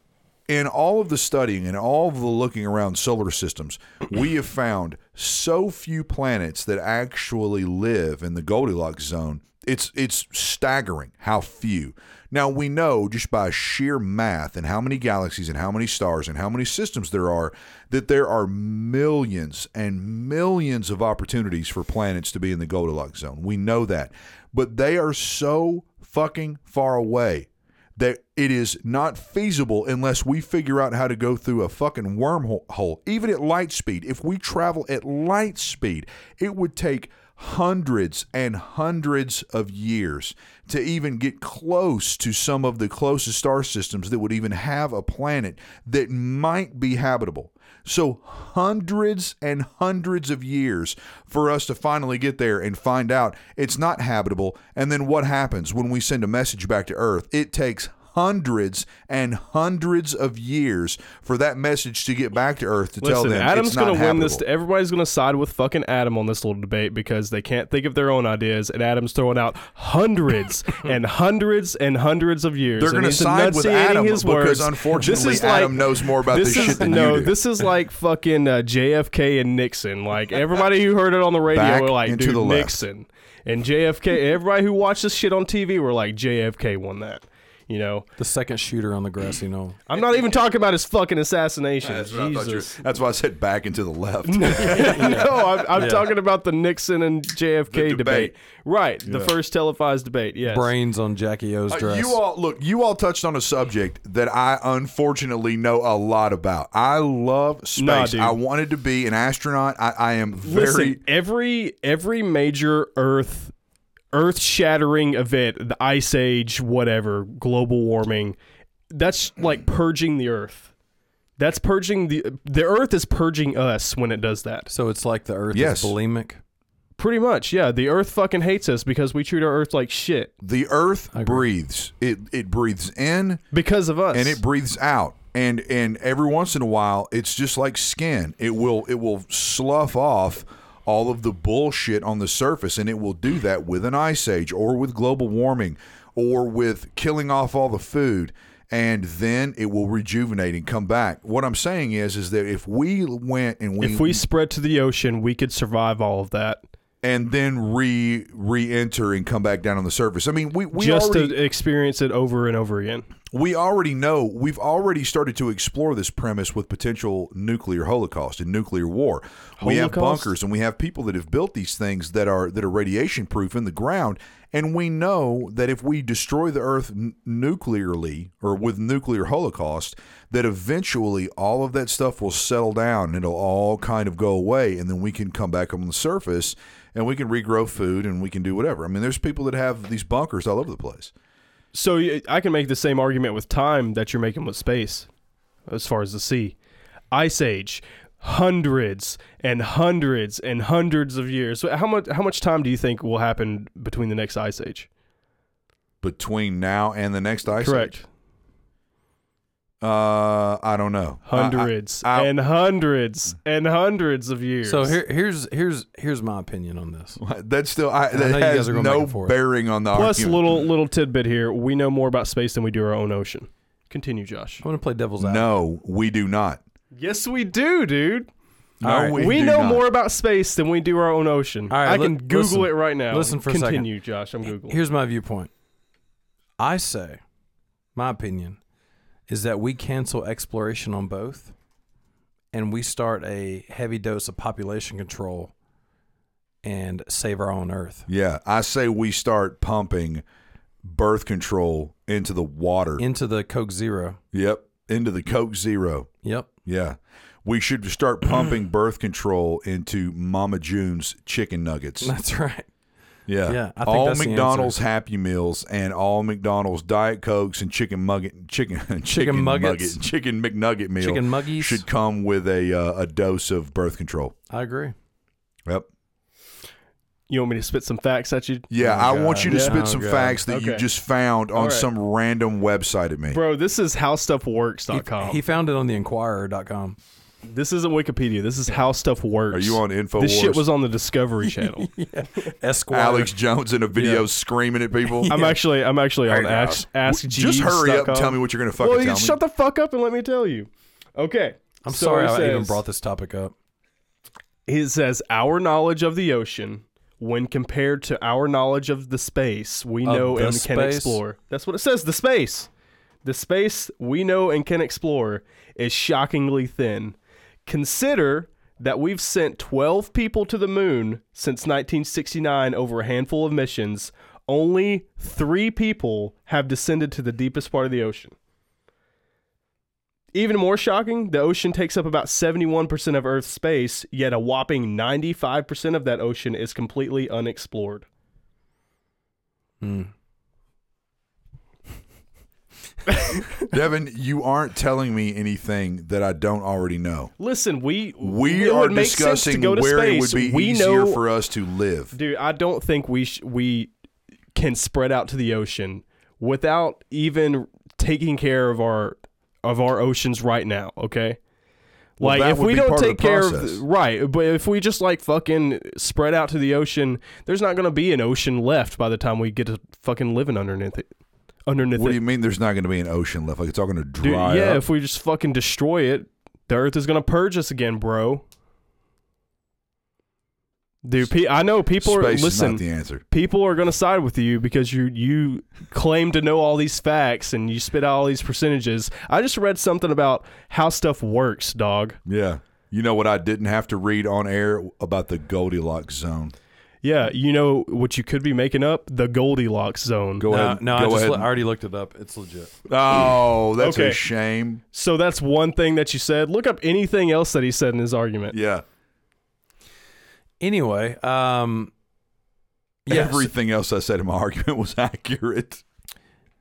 in all of the studying and all of the looking around solar systems, we have found so few planets that actually live in the Goldilocks zone. It's it's staggering how few. Now we know just by sheer math and how many galaxies and how many stars and how many systems there are that there are millions and millions of opportunities for planets to be in the Goldilocks zone. We know that. But they are so fucking far away that it is not feasible unless we figure out how to go through a fucking wormhole. Even at light speed, if we travel at light speed, it would take hundreds and hundreds of years to even get close to some of the closest star systems that would even have a planet that might be habitable. So, hundreds and hundreds of years for us to finally get there and find out it's not habitable. And then what happens when we send a message back to Earth? It takes hundreds and hundreds of years for that message to get back to Earth to tell them Adam's it's not gonna win this. Everybody's gonna side with fucking Adam on this little debate because they can't think of their own ideas, and Adam's throwing out hundreds and hundreds and hundreds of years. They're going to side with Adam his because words. unfortunately this is Adam like, knows more about this, this is shit than no. you do. This is like fucking uh, JFK and Nixon. Like everybody who heard it on the radio Back were like, dude, the left. Nixon and JFK. Everybody who watched this shit on TV were like, JFK won that. You know, The second shooter on the grassy knoll. I'm not even talking about his fucking assassination. That's, what I were- Jesus. that's why I said back and to the left. no, I'm, I'm Yeah. talking about the Nixon and JFK debate. debate. Right, the first televised debate. Yes. Brains on Jackie O's Uh, dress. you all look. You all touched on a subject that I unfortunately know a lot about. I love space. Nah. I wanted to be an astronaut. I, I am very. Listen, every every major Earth Earth shattering event, the ice age, whatever, global warming, that's like purging the Earth. That's purging the the Earth is purging us when it does that. so it's like the Earth Yes. is bulimic. Pretty much, yeah. The Earth fucking hates us because we treat our Earth like shit the Earth breathes. It it breathes in because of us. and it breathes out. And and every once in a while, it's just like skin. It will it will slough off all of the bullshit on the surface, and it will do that with an ice age or with global warming or with killing off all the food. And then it will rejuvenate and come back. What I'm saying is, is that if we went and we, if we spread to the ocean, we could survive all of that. and then re re-enter and come back down on the surface. I mean, we we just already, to experience it over and over again. We already know we've already started to explore this premise with potential nuclear holocaust and nuclear war. We have bunkers and we have people that have built these things that are that are radiation proof in the ground and we know that if we destroy the earth n- nuclearly or with nuclear holocaust that eventually all of that stuff will settle down and it'll all kind of go away and then we can come back on the surface and we can regrow food and we can do whatever. I mean there's people that have these bunkers all over the place. So I can make the same argument with time that you're making with space, as far as the sea. Ice Age, hundreds and hundreds and hundreds of years. So how much how much time do you think will happen between the next ice age? Between now and the next ice age? Correct. Uh, I don't know. I- I- Hundreds I- and hundreds and hundreds of years. So here, here's here's here's my opinion on this. that's still I, know that you guys has are no and bearing on the plus argument. little little tidbit here. We know more about space than we do our own ocean. Continue, Josh. I'm gonna play devil's advocate. No, we do not. Yes, we do, dude. No, All right. we, We, do know not. more about space than we do our own ocean. All right, I li- can Google listen- it right now. listen for a second. Continue, Josh. I'm Googling. Here's my viewpoint. I say, my opinion is that we cancel exploration on both, and we start a heavy dose of population control, and save our own Earth Yeah, I say we start pumping birth control into the water. into the Coke Zero. yep, into the Coke Zero. Yep. Yeah. We should start pumping birth control into Mama June's chicken nuggets. That's right. Yeah. Yeah, I think all that's the McDonald's Happy Meals and all McDonald's Diet Cokes and chicken mugget chicken chicken, Muggets. Nugget, chicken McNugget meal Chicken muggies. should come with a uh, a dose of birth control. I agree. Yep. You want me to spit some facts at you? Yeah, Oh, I want you to Yeah. spit Oh, some God. facts that you just found on All right. some random website at me. Bro, this is He, howstuffworks.com. he found it on the Inquirer.com. this isn't Wikipedia. This is how stuff works. Are you on Infowars? This shit was on the Discovery Channel. Esquire. Alex Jones in a video Yeah. screaming at people. I'm actually I'm actually on Hey, Ask, Ask Just hurry up and tell me what you're going to fucking Well, you tell me. shut the fuck up and let me tell you. Okay. I'm So sorry it I even says- brought this topic up. It says our knowledge of the ocean, when compared to our knowledge of the space we Of know the and can space? explore. That's what it says. The space, the space we know and can explore is shockingly thin. Consider that we've sent 12 people to the moon since 1969 over a handful of missions. only three people have descended to the deepest part of the ocean. Even more shocking, the ocean takes up about 71% of Earth's space, yet a whopping 95% of that ocean is completely unexplored. Hmm. Devin, you aren't telling me anything that I don't already know. Listen, we We are would make sense to discussing go to where it would space. be we easier know, for us to live. dude. I don't think we sh- we can spread out to the ocean without even taking care of our of our oceans right now. Okay. Well, Like if we don't part of take care of right, but if we just like fucking spread out to the ocean, there's not gonna be an ocean left by the time we get to fucking living underneath it. Underneath What do you mean there's not going to be an ocean left? Like it's all going to Dude, dry yeah, up? if we just fucking destroy it, the Earth is gonna purge us again, bro. Dude, pe- I know people Space are is listen. not the answer. people are gonna side with you because you you claim to know all these facts and you spit out all these percentages. I just read something about how stuff works, dog. Yeah. You know what I didn't have to read on air about the Goldilocks zone? Yeah, you know what you could be making up? The Goldilocks zone. Go No, ahead. no, go I just ahead. I already looked it up. It's legit. oh, that's Okay. a shame. So that's one thing that you said. Look up anything else that he said in his argument. Yeah. Anyway, um, yes. Everything else I said in my argument was accurate.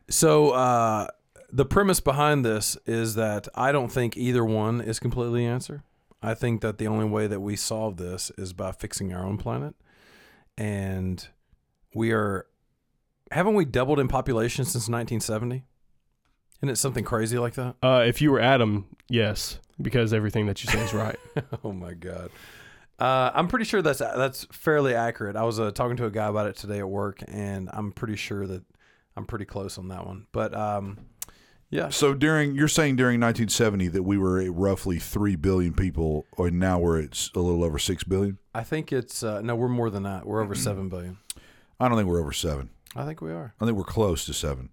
So uh, the premise behind this is that I don't think either one is completely the answer. I think that the only way that we solve this is by fixing our own planet, and we are haven't we doubled in population since 1970? Isn't it something crazy like that? Uh, if you were Adam, yes, because everything that you say is right. oh my god. Uh, I'm pretty sure that's that's fairly accurate. I was uh, talking to a guy about it today at work, and I'm pretty sure that I'm pretty close on that one. But um, yeah, So during you're saying during 1970 that we were at roughly three billion people, and now we're at a little over six billion. I think it's uh, no, we're more than that. We're over seven billion. I don't think we're over seven. I think we are. I think we're close to seven.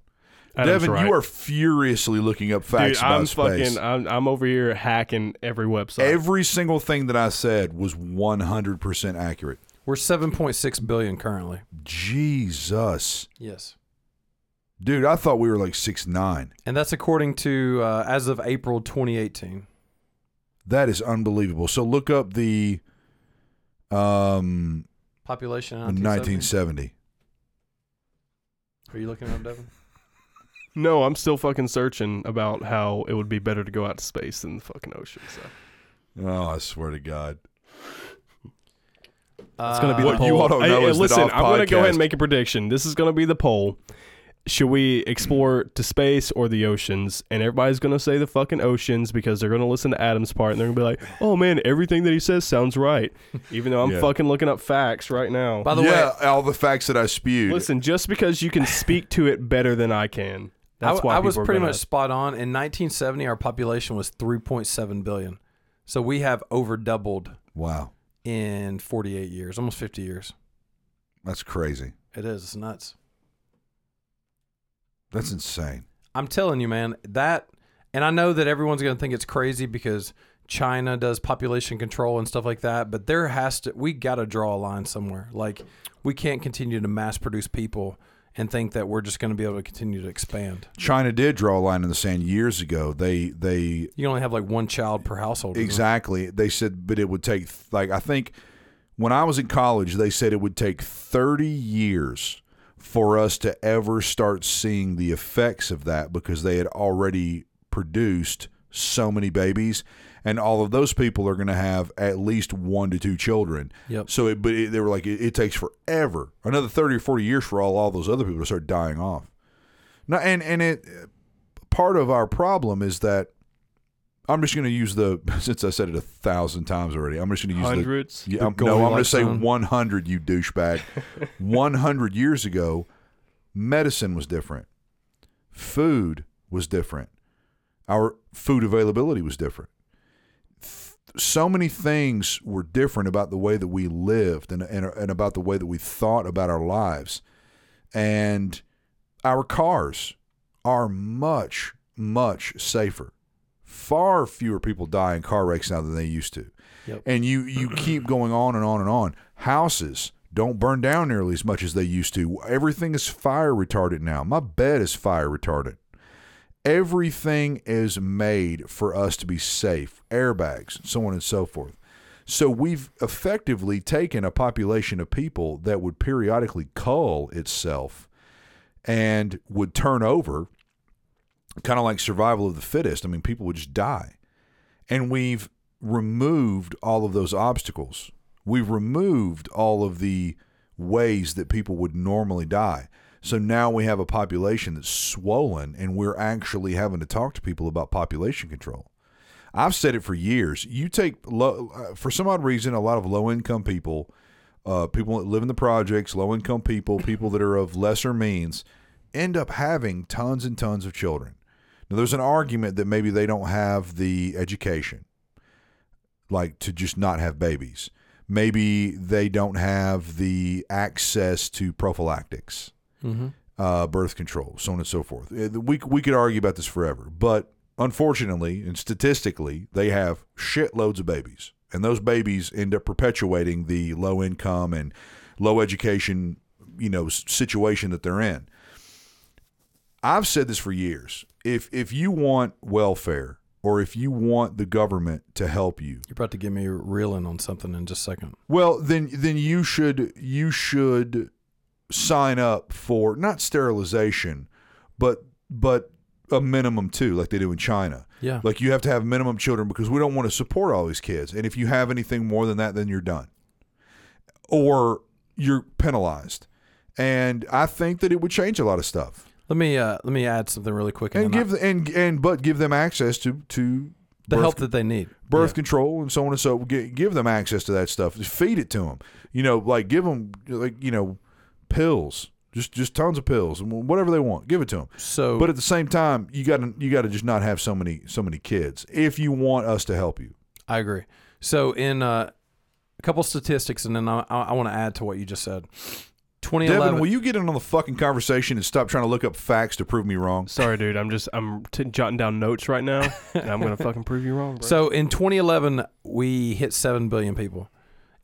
Adam's Devin, right. you are furiously looking up Dude, facts about I'm space. fucking. I'm, I'm over here hacking every website. Every single thing that I said was 100% accurate. We're seven point six billion currently. Jesus. Yes, Dude, I thought we were like six nine. and that's according to uh, as of April 2018. That is unbelievable. So look up the um Population in 1970. 1970. Are you looking it up, Devin? no, I'm still fucking searching about how it would be better to go out to space than the fucking ocean. So Oh, I swear to God. It's gonna be What the poll. you ought to Hey, know hey, is that listen, off I'm gonna go ahead podcast- and make a prediction. This is gonna be the poll. Should we explore to space or the oceans? And everybody's gonna say the fucking oceans because they're gonna listen to Adam's part and they're gonna be like, "Oh man, everything that he says sounds right," even though I'm Yeah. fucking looking up facts right now. By the yeah, way, all the facts that I spewed. Listen, just because you can speak to it better than I can, that's I, why I was people are pretty gonna- much spot on. In 1970, our population was 3.7 billion. So we have over doubled wow. in 48 years, almost 50 years. That's crazy. It is. It's nuts. That's insane. I'm telling you, man, that, and I know that everyone's going to think it's crazy because China does population control and stuff like that, but there has to, we got to draw a line somewhere. Like, we can't continue to mass produce people and think that we're just going to be able to continue to expand. China did draw a line in the sand years ago. They they You only have like one child per household. Exactly. They said, but it would take like I think when I was in college, they said it would take thirty years for us to ever start seeing the effects of that because they had already produced so many babies, and all of those people are going to have at least one to two children. Yep. So, it, but it, they were like, it, it takes forever, another thirty or forty years for all all those other people to start dying off. Now, and and it part of our problem is that I'm just going to use the since I said it a thousand times already. I'm just going to use hundreds. the yeah, I'm- no. I'm going to say 100. You douchebag. 100 years ago, medicine was different. Food was different. Our food availability was different. Th- So many things were different about the way that we lived and, and, and about the way that we thought about our lives. And our cars are much, much safer. Far fewer people die in car wrecks now than they used to. Yep. And you you keep going on and on and on. Houses don't burn down nearly as much as they used to. Everything is fire retardant now. My bed is fire retardant. Everything is made for us to be safe, airbags, so on and so forth. So we've effectively taken a population of people that would periodically cull itself and would turn over, kind of like survival of the fittest. I mean, people would just die. And we've removed all of those obstacles. We've removed all of the ways that people would normally die. So now we have a population that's swollen, and we're actually having to talk to people about population control. I've said it for years. You take low, uh, for some odd reason, a lot of low income people, uh, people that live in the projects, low income people, people that are of lesser means, end up having tons and tons of children. Now, there's an argument that maybe they don't have the education, like to just not have babies. Maybe they don't have the access to prophylactics Mm-hmm. uh, birth control, so on and so forth. Uh, We, we could argue about this forever, but unfortunately and statistically, they have shitloads of babies. And those babies end up perpetuating the low income and low education, you know, situation that they're in. I've said this for years. If if you want welfare or if you want the government to help you, You're about to get me reeling on something in just a second. well, then then you should you should sign up for not sterilization, but but a minimum too, like they do in China. Yeah. Like you have to have minimum children because we don't want to support all these kids. And if you have anything more than that, then you're done. Or you're penalized. And I think that it would change a lot of stuff. Let me uh, let me add something really quick. And I- give the, and and but give them access to to the help that they need. birth Yeah. control and so on and so give, give them access to that stuff just feed it to them you know like give them like you know pills just just tons of pills and whatever they want give it to them So, but at the same time you got to you got to just not have so many so many kids if you want us to help you I agree. So, in uh, a couple statistics, and then I, I, I want to add to what you just said. 2011. Devin, will you get in on the fucking conversation and stop trying to look up facts to prove me wrong? Sorry, dude. I'm just I'm t- jotting down notes right now, and I'm gonna fucking prove you wrong, bro. So in 2011, we hit 7 billion people.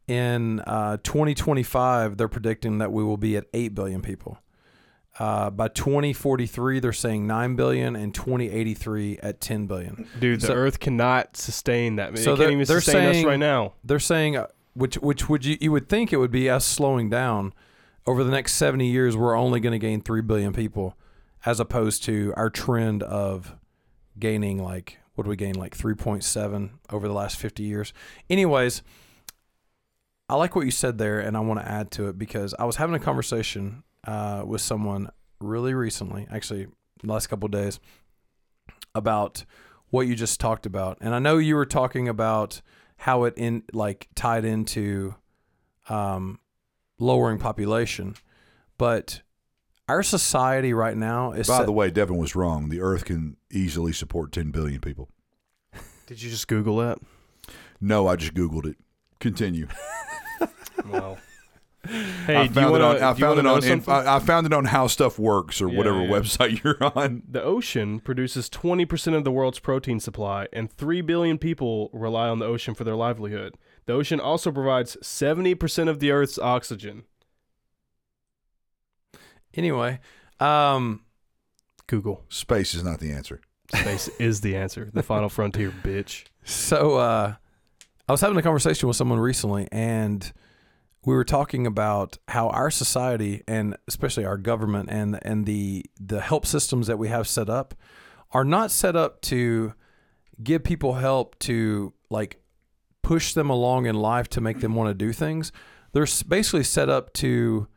In uh, 2025, they're predicting that we will be at 8 billion people. Uh, by 2043, they're saying 9 billion, and 2083 at 10 billion. dude, the so- Earth cannot sustain that. So it can't they're- even they're sustain us saying- right now. They're saying, uh, which which would you you would think it would be us slowing down over the next 70 years. We're only going to gain 3 billion people, as opposed to our trend of gaining like what do we gain like 3.7 over the last 50 years. Anyways, I like what you said there, and I want to add to it because I was having a conversation uh, with someone really recently, actually last couple days, about what you just talked about, and I know you were talking about how it in like tied into um, lowering population, but our society right now is By set- the way, Devin was wrong. The Earth can easily support 10 billion people. Did you just Google that? No, I just Googled it. Continue. Wow. Hey, I do you found want it on. I found it on. something? I, I found it on How Stuff Works or Yeah, whatever yeah. website you're on. The ocean produces 20% of the world's protein supply, and 3 billion people rely on the ocean for their livelihood. The ocean also provides 70% of the Earth's oxygen. anyway. Um, Google. Space is not the answer. Space is the answer. The final frontier, bitch. So uh, I was having a conversation with someone recently, and we were talking about how our society and especially our government and and the the help systems that we have set up are not set up to give people help to like push them along in life to make them want to do things. They're basically set up to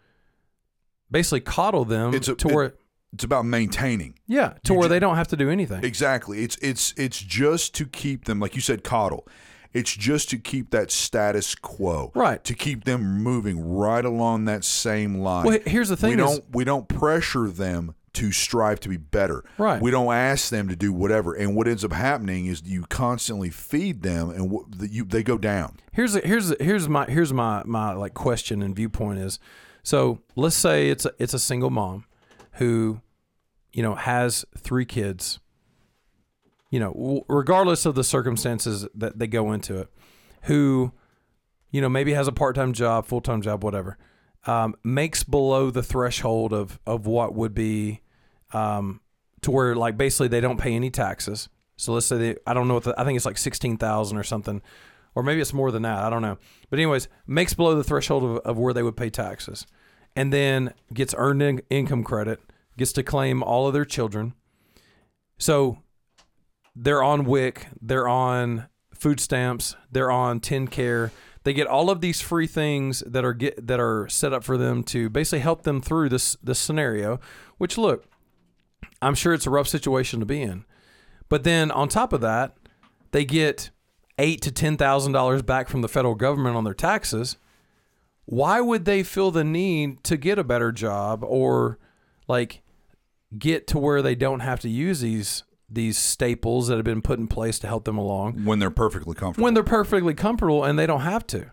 basically coddle them It's a- to it- where It's about maintaining. yeah to you where ju- they don't have to do anything. Exactly. It's it's it's just to keep them, like you said, coddle. It's just to keep that status quo. Right. To keep them moving right along that same line. Well, here's the thing we is- don't we don't pressure them to strive to be better. Right. We don't ask them to do whatever. And what ends up happening is you constantly feed them, and what, the, you they go down. here's a, here's a, here's my here's my my like question and viewpoint is so let's say it's a, it's a single mom who you know has three kids you know w- regardless of the circumstances that they go into it who you know maybe has a part-time job full-time job whatever um, makes below the threshold of of what would be um, to where like basically they don't pay any taxes. So let's say they I don't know what the, I think it's like sixteen thousand or something, or maybe it's more than that. I don't know. But anyways, makes below the threshold of, of where they would pay taxes, and then gets earned in- income credit, gets to claim all of their children. So they're on WIC, they're on food stamps, they're on TennCare. They get all of these free things that are get that are set up for them to basically help them through this this scenario. Which look, I'm sure it's a rough situation to be in, but then on top of that, they get eight to ten thousand dollars back from the federal government on their taxes. Why would they feel the need to get a better job or like get to where they don't have to use these these staples that have been put in place to help them along when they're perfectly comfortable. when they're perfectly comfortable and they don't have to.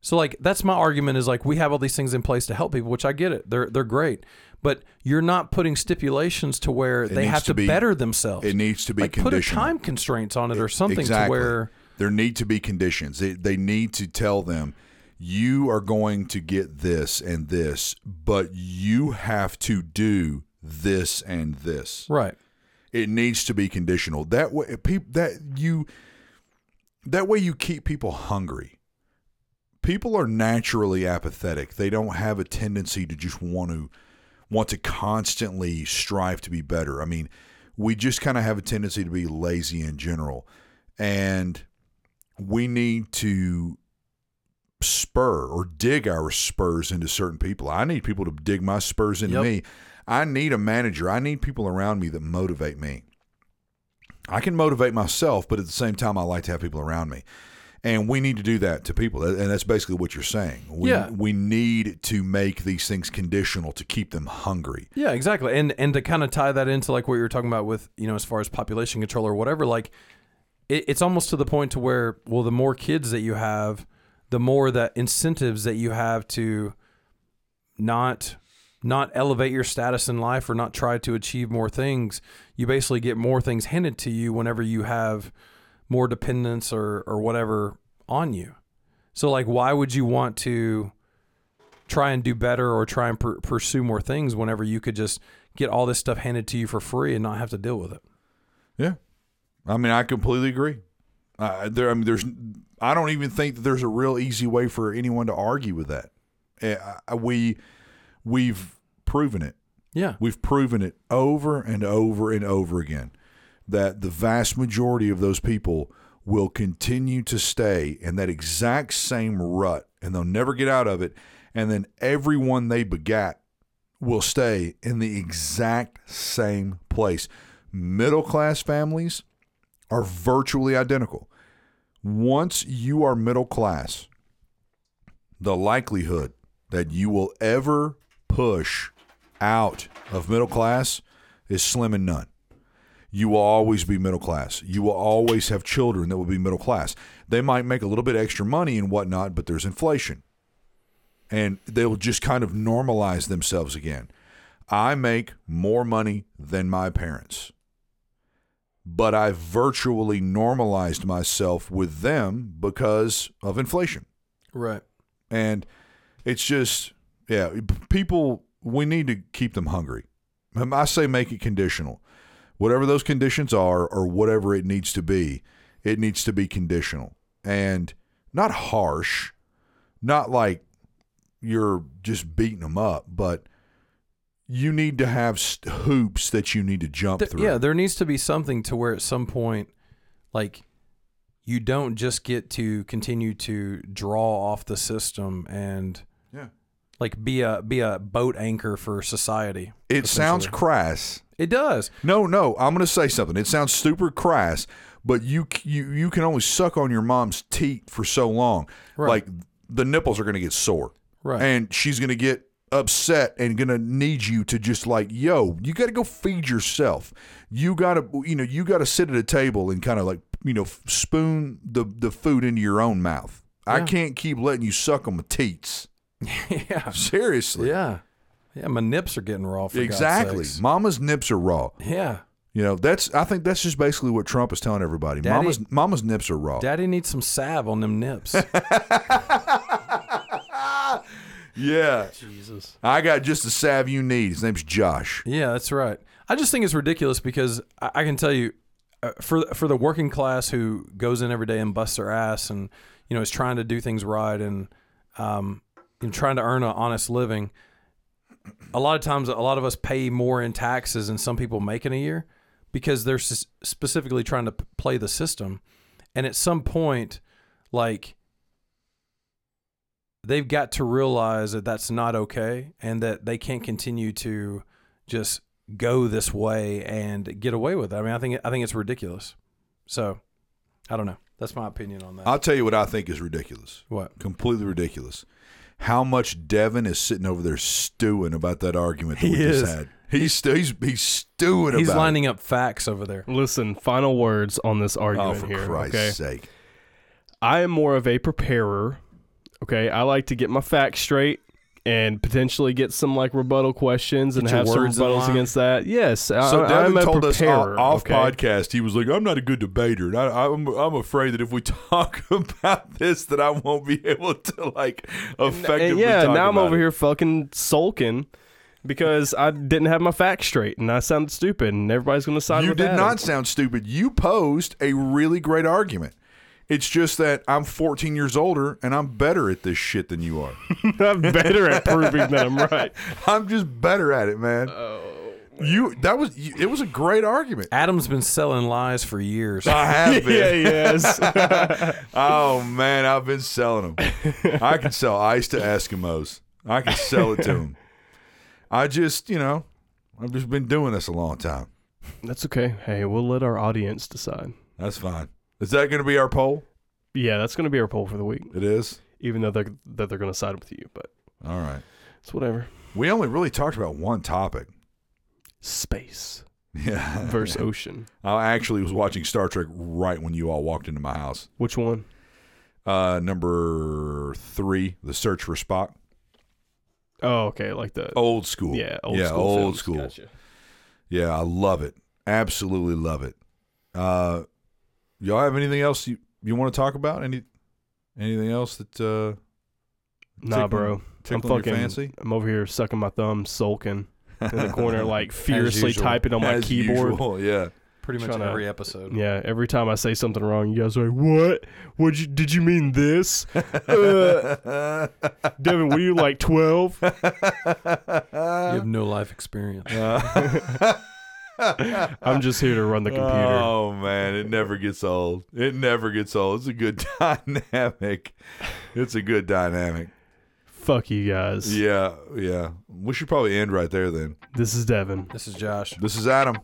So like that's my argument is like we have all these things in place to help people, which I get it. They're they're great. But you're not putting stipulations to where they have to to, be- better themselves. it needs to be like put a time constraints on it or something exactly. to where there need to be conditions. They, they need to tell them you are going to get this and this, but you have to do this and this. right. It needs to be conditional. That way, people that you that way you keep people hungry. People are naturally apathetic. They don't have a tendency to just want to want to constantly strive to be better. I mean, we just kind of have a tendency to be lazy in general. And we need to spur or dig our spurs into certain people. I need people to dig my spurs into Yep. me. I need a manager. I need people around me that motivate me. I can motivate myself, but at the same time, I like to have people around me. And we need to do that to people. And that's basically what you're saying. We, Yeah. we need to make these things conditional to keep them hungry. Yeah, exactly. And and to kind of tie that into like what you were talking about with you know as far as population control or whatever, like it, it's almost to the point to where well, the more kids that you have, the more that incentives that you have to not not elevate your status in life or not try to achieve more things. You basically get more things handed to you whenever you have more dependence or or whatever on you. So like, why would you want to? try and do better or try and pur- pursue more things whenever you could just get all this stuff handed to you for free and not have to deal with it. Yeah, I mean, I completely agree. Uh, there, I mean, there's, I don't even think that there's a real easy way for anyone to argue with that. Uh, we, we've proven it. Yeah. We've proven it over and over and over again that the vast majority of those people will continue to stay in that exact same rut and they'll never get out of it. And then everyone they begat will stay in the exact same place. Middle class families are virtually identical. Once you are middle class, the likelihood that you will ever push out of middle class is slim and none. You will always be middle class. You will always have children that will be middle class. They might make a little bit extra money and whatnot, but there's inflation. And they'll just kind of normalize themselves again. I make more money than my parents, but I virtually normalized myself with them because of inflation. Right. And it's just, yeah, people, we need to keep them hungry. I say make it conditional. Whatever those conditions are, or whatever it needs to be, it needs to be conditional and not harsh, not like you're just beating them up, but you need to have st- hoops that you need to jump Th- through. yeah, there needs to be something to where at some point, like, you don't just get to continue to draw off the system and. Like be a be a boat anchor for society. It sounds crass. It does. No, no, I'm going to say something. It sounds super crass, but you you you can only suck on your mom's teat for so long. Right. Like the nipples are going to get sore. Right. And she's going to get upset and going to need you to just like, "Yo, you got to go feed yourself. You got to you know, you got to sit at a table and kind of like, you know, spoon the the food into your own mouth. I can't keep letting you suck on my teats. yeah. Seriously. Yeah. Yeah, my nips are getting raw for God's Exactly. sakes. Mama's nips are raw. Yeah. You know, that's I think that's just basically what Trump is telling everybody. Daddy- mama's mama's nips are raw. Daddy needs some salve on them nips. Yeah. Jesus. I got just the salve you need. His name's Josh. Yeah, that's right. I just think it's ridiculous because I, I can tell you, uh, for for the working class who goes in every day and busts their ass and you know is trying to do things right and um and trying to earn an honest living. A lot of times, a lot of us pay more in taxes than some people make in a year because they're s- specifically trying to p- play the system. And at some point, like they've got to realize that that's not okay and that they can't continue to just go this way and get away with it. I mean, I think I think it's ridiculous. So, I don't know. That's my opinion on that. I'll tell you what I think is ridiculous. what? Completely ridiculous. How much Devin is sitting over there stewing about that argument that He we just had. He's stu- he's he's stewing He's about lining up facts over there. Listen, final words on this it. argument Oh, for here. Christ's okay. sake! I am more of a preparer. Okay. I like to get my facts straight and potentially get some like rebuttal questions and Get your have some rebuttals against that. Yes. I, So Devin I'm a told us preparer. off, off okay? podcast. He was like, "I'm not a good debater, and I, I'm I'm afraid that if we talk about this, that I won't be able to like effectively." And yeah, talk now I'm over it. here fucking sulking because I didn't have my facts straight and I sounded stupid and everybody's going to side You did Adam. not sound stupid. You posed a really great argument. It's just that I'm 14 years older and I'm better at this shit than you are. I'm better at proving that I'm right. I'm just better at it, man. Oh, you that was you, it was a great argument. Adam's been selling lies for years. I have been. yeah, yes. Oh man, I've been selling them. I can sell ice to Eskimos. I can sell it to them. I just, you know, I've just been doing this a long time. That's okay. Hey, we'll let our audience decide. That's fine. Is that going to be our poll? Yeah, that's going to be our poll for the week, It is. even though they're, that they're going to side with you, but All right. it's whatever. We only really talked about one topic. Space Yeah. versus ocean. I actually was watching Star Trek right when you all walked into my house. Which one? Uh, number three, The Search for Spock. Oh, okay, like the Old school. yeah, old yeah, school. old films. school. Gotcha. Yeah, I love it. Absolutely love it. Uh, y'all have anything else you, you want to talk about? Any anything else that uh, Nah, tickling- bro. I'm fucking. fancy? I'm over here sucking my thumb, sulking in the corner, like furiously usual. typing on my As keyboard. usual, yeah. Pretty much Tryna- every episode. Yeah, every time I say something wrong, you guys are like, "What? What? You, did you mean this?" Uh, Devin, what are you like, twelve? You have no life experience. I'm just here to run the computer. Oh man, it never gets old. It never gets old. It's a good dynamic. It's a good dynamic. Fuck you guys. Yeah, yeah. We should probably end right there then. This is Devin. This is Josh. This is Adam.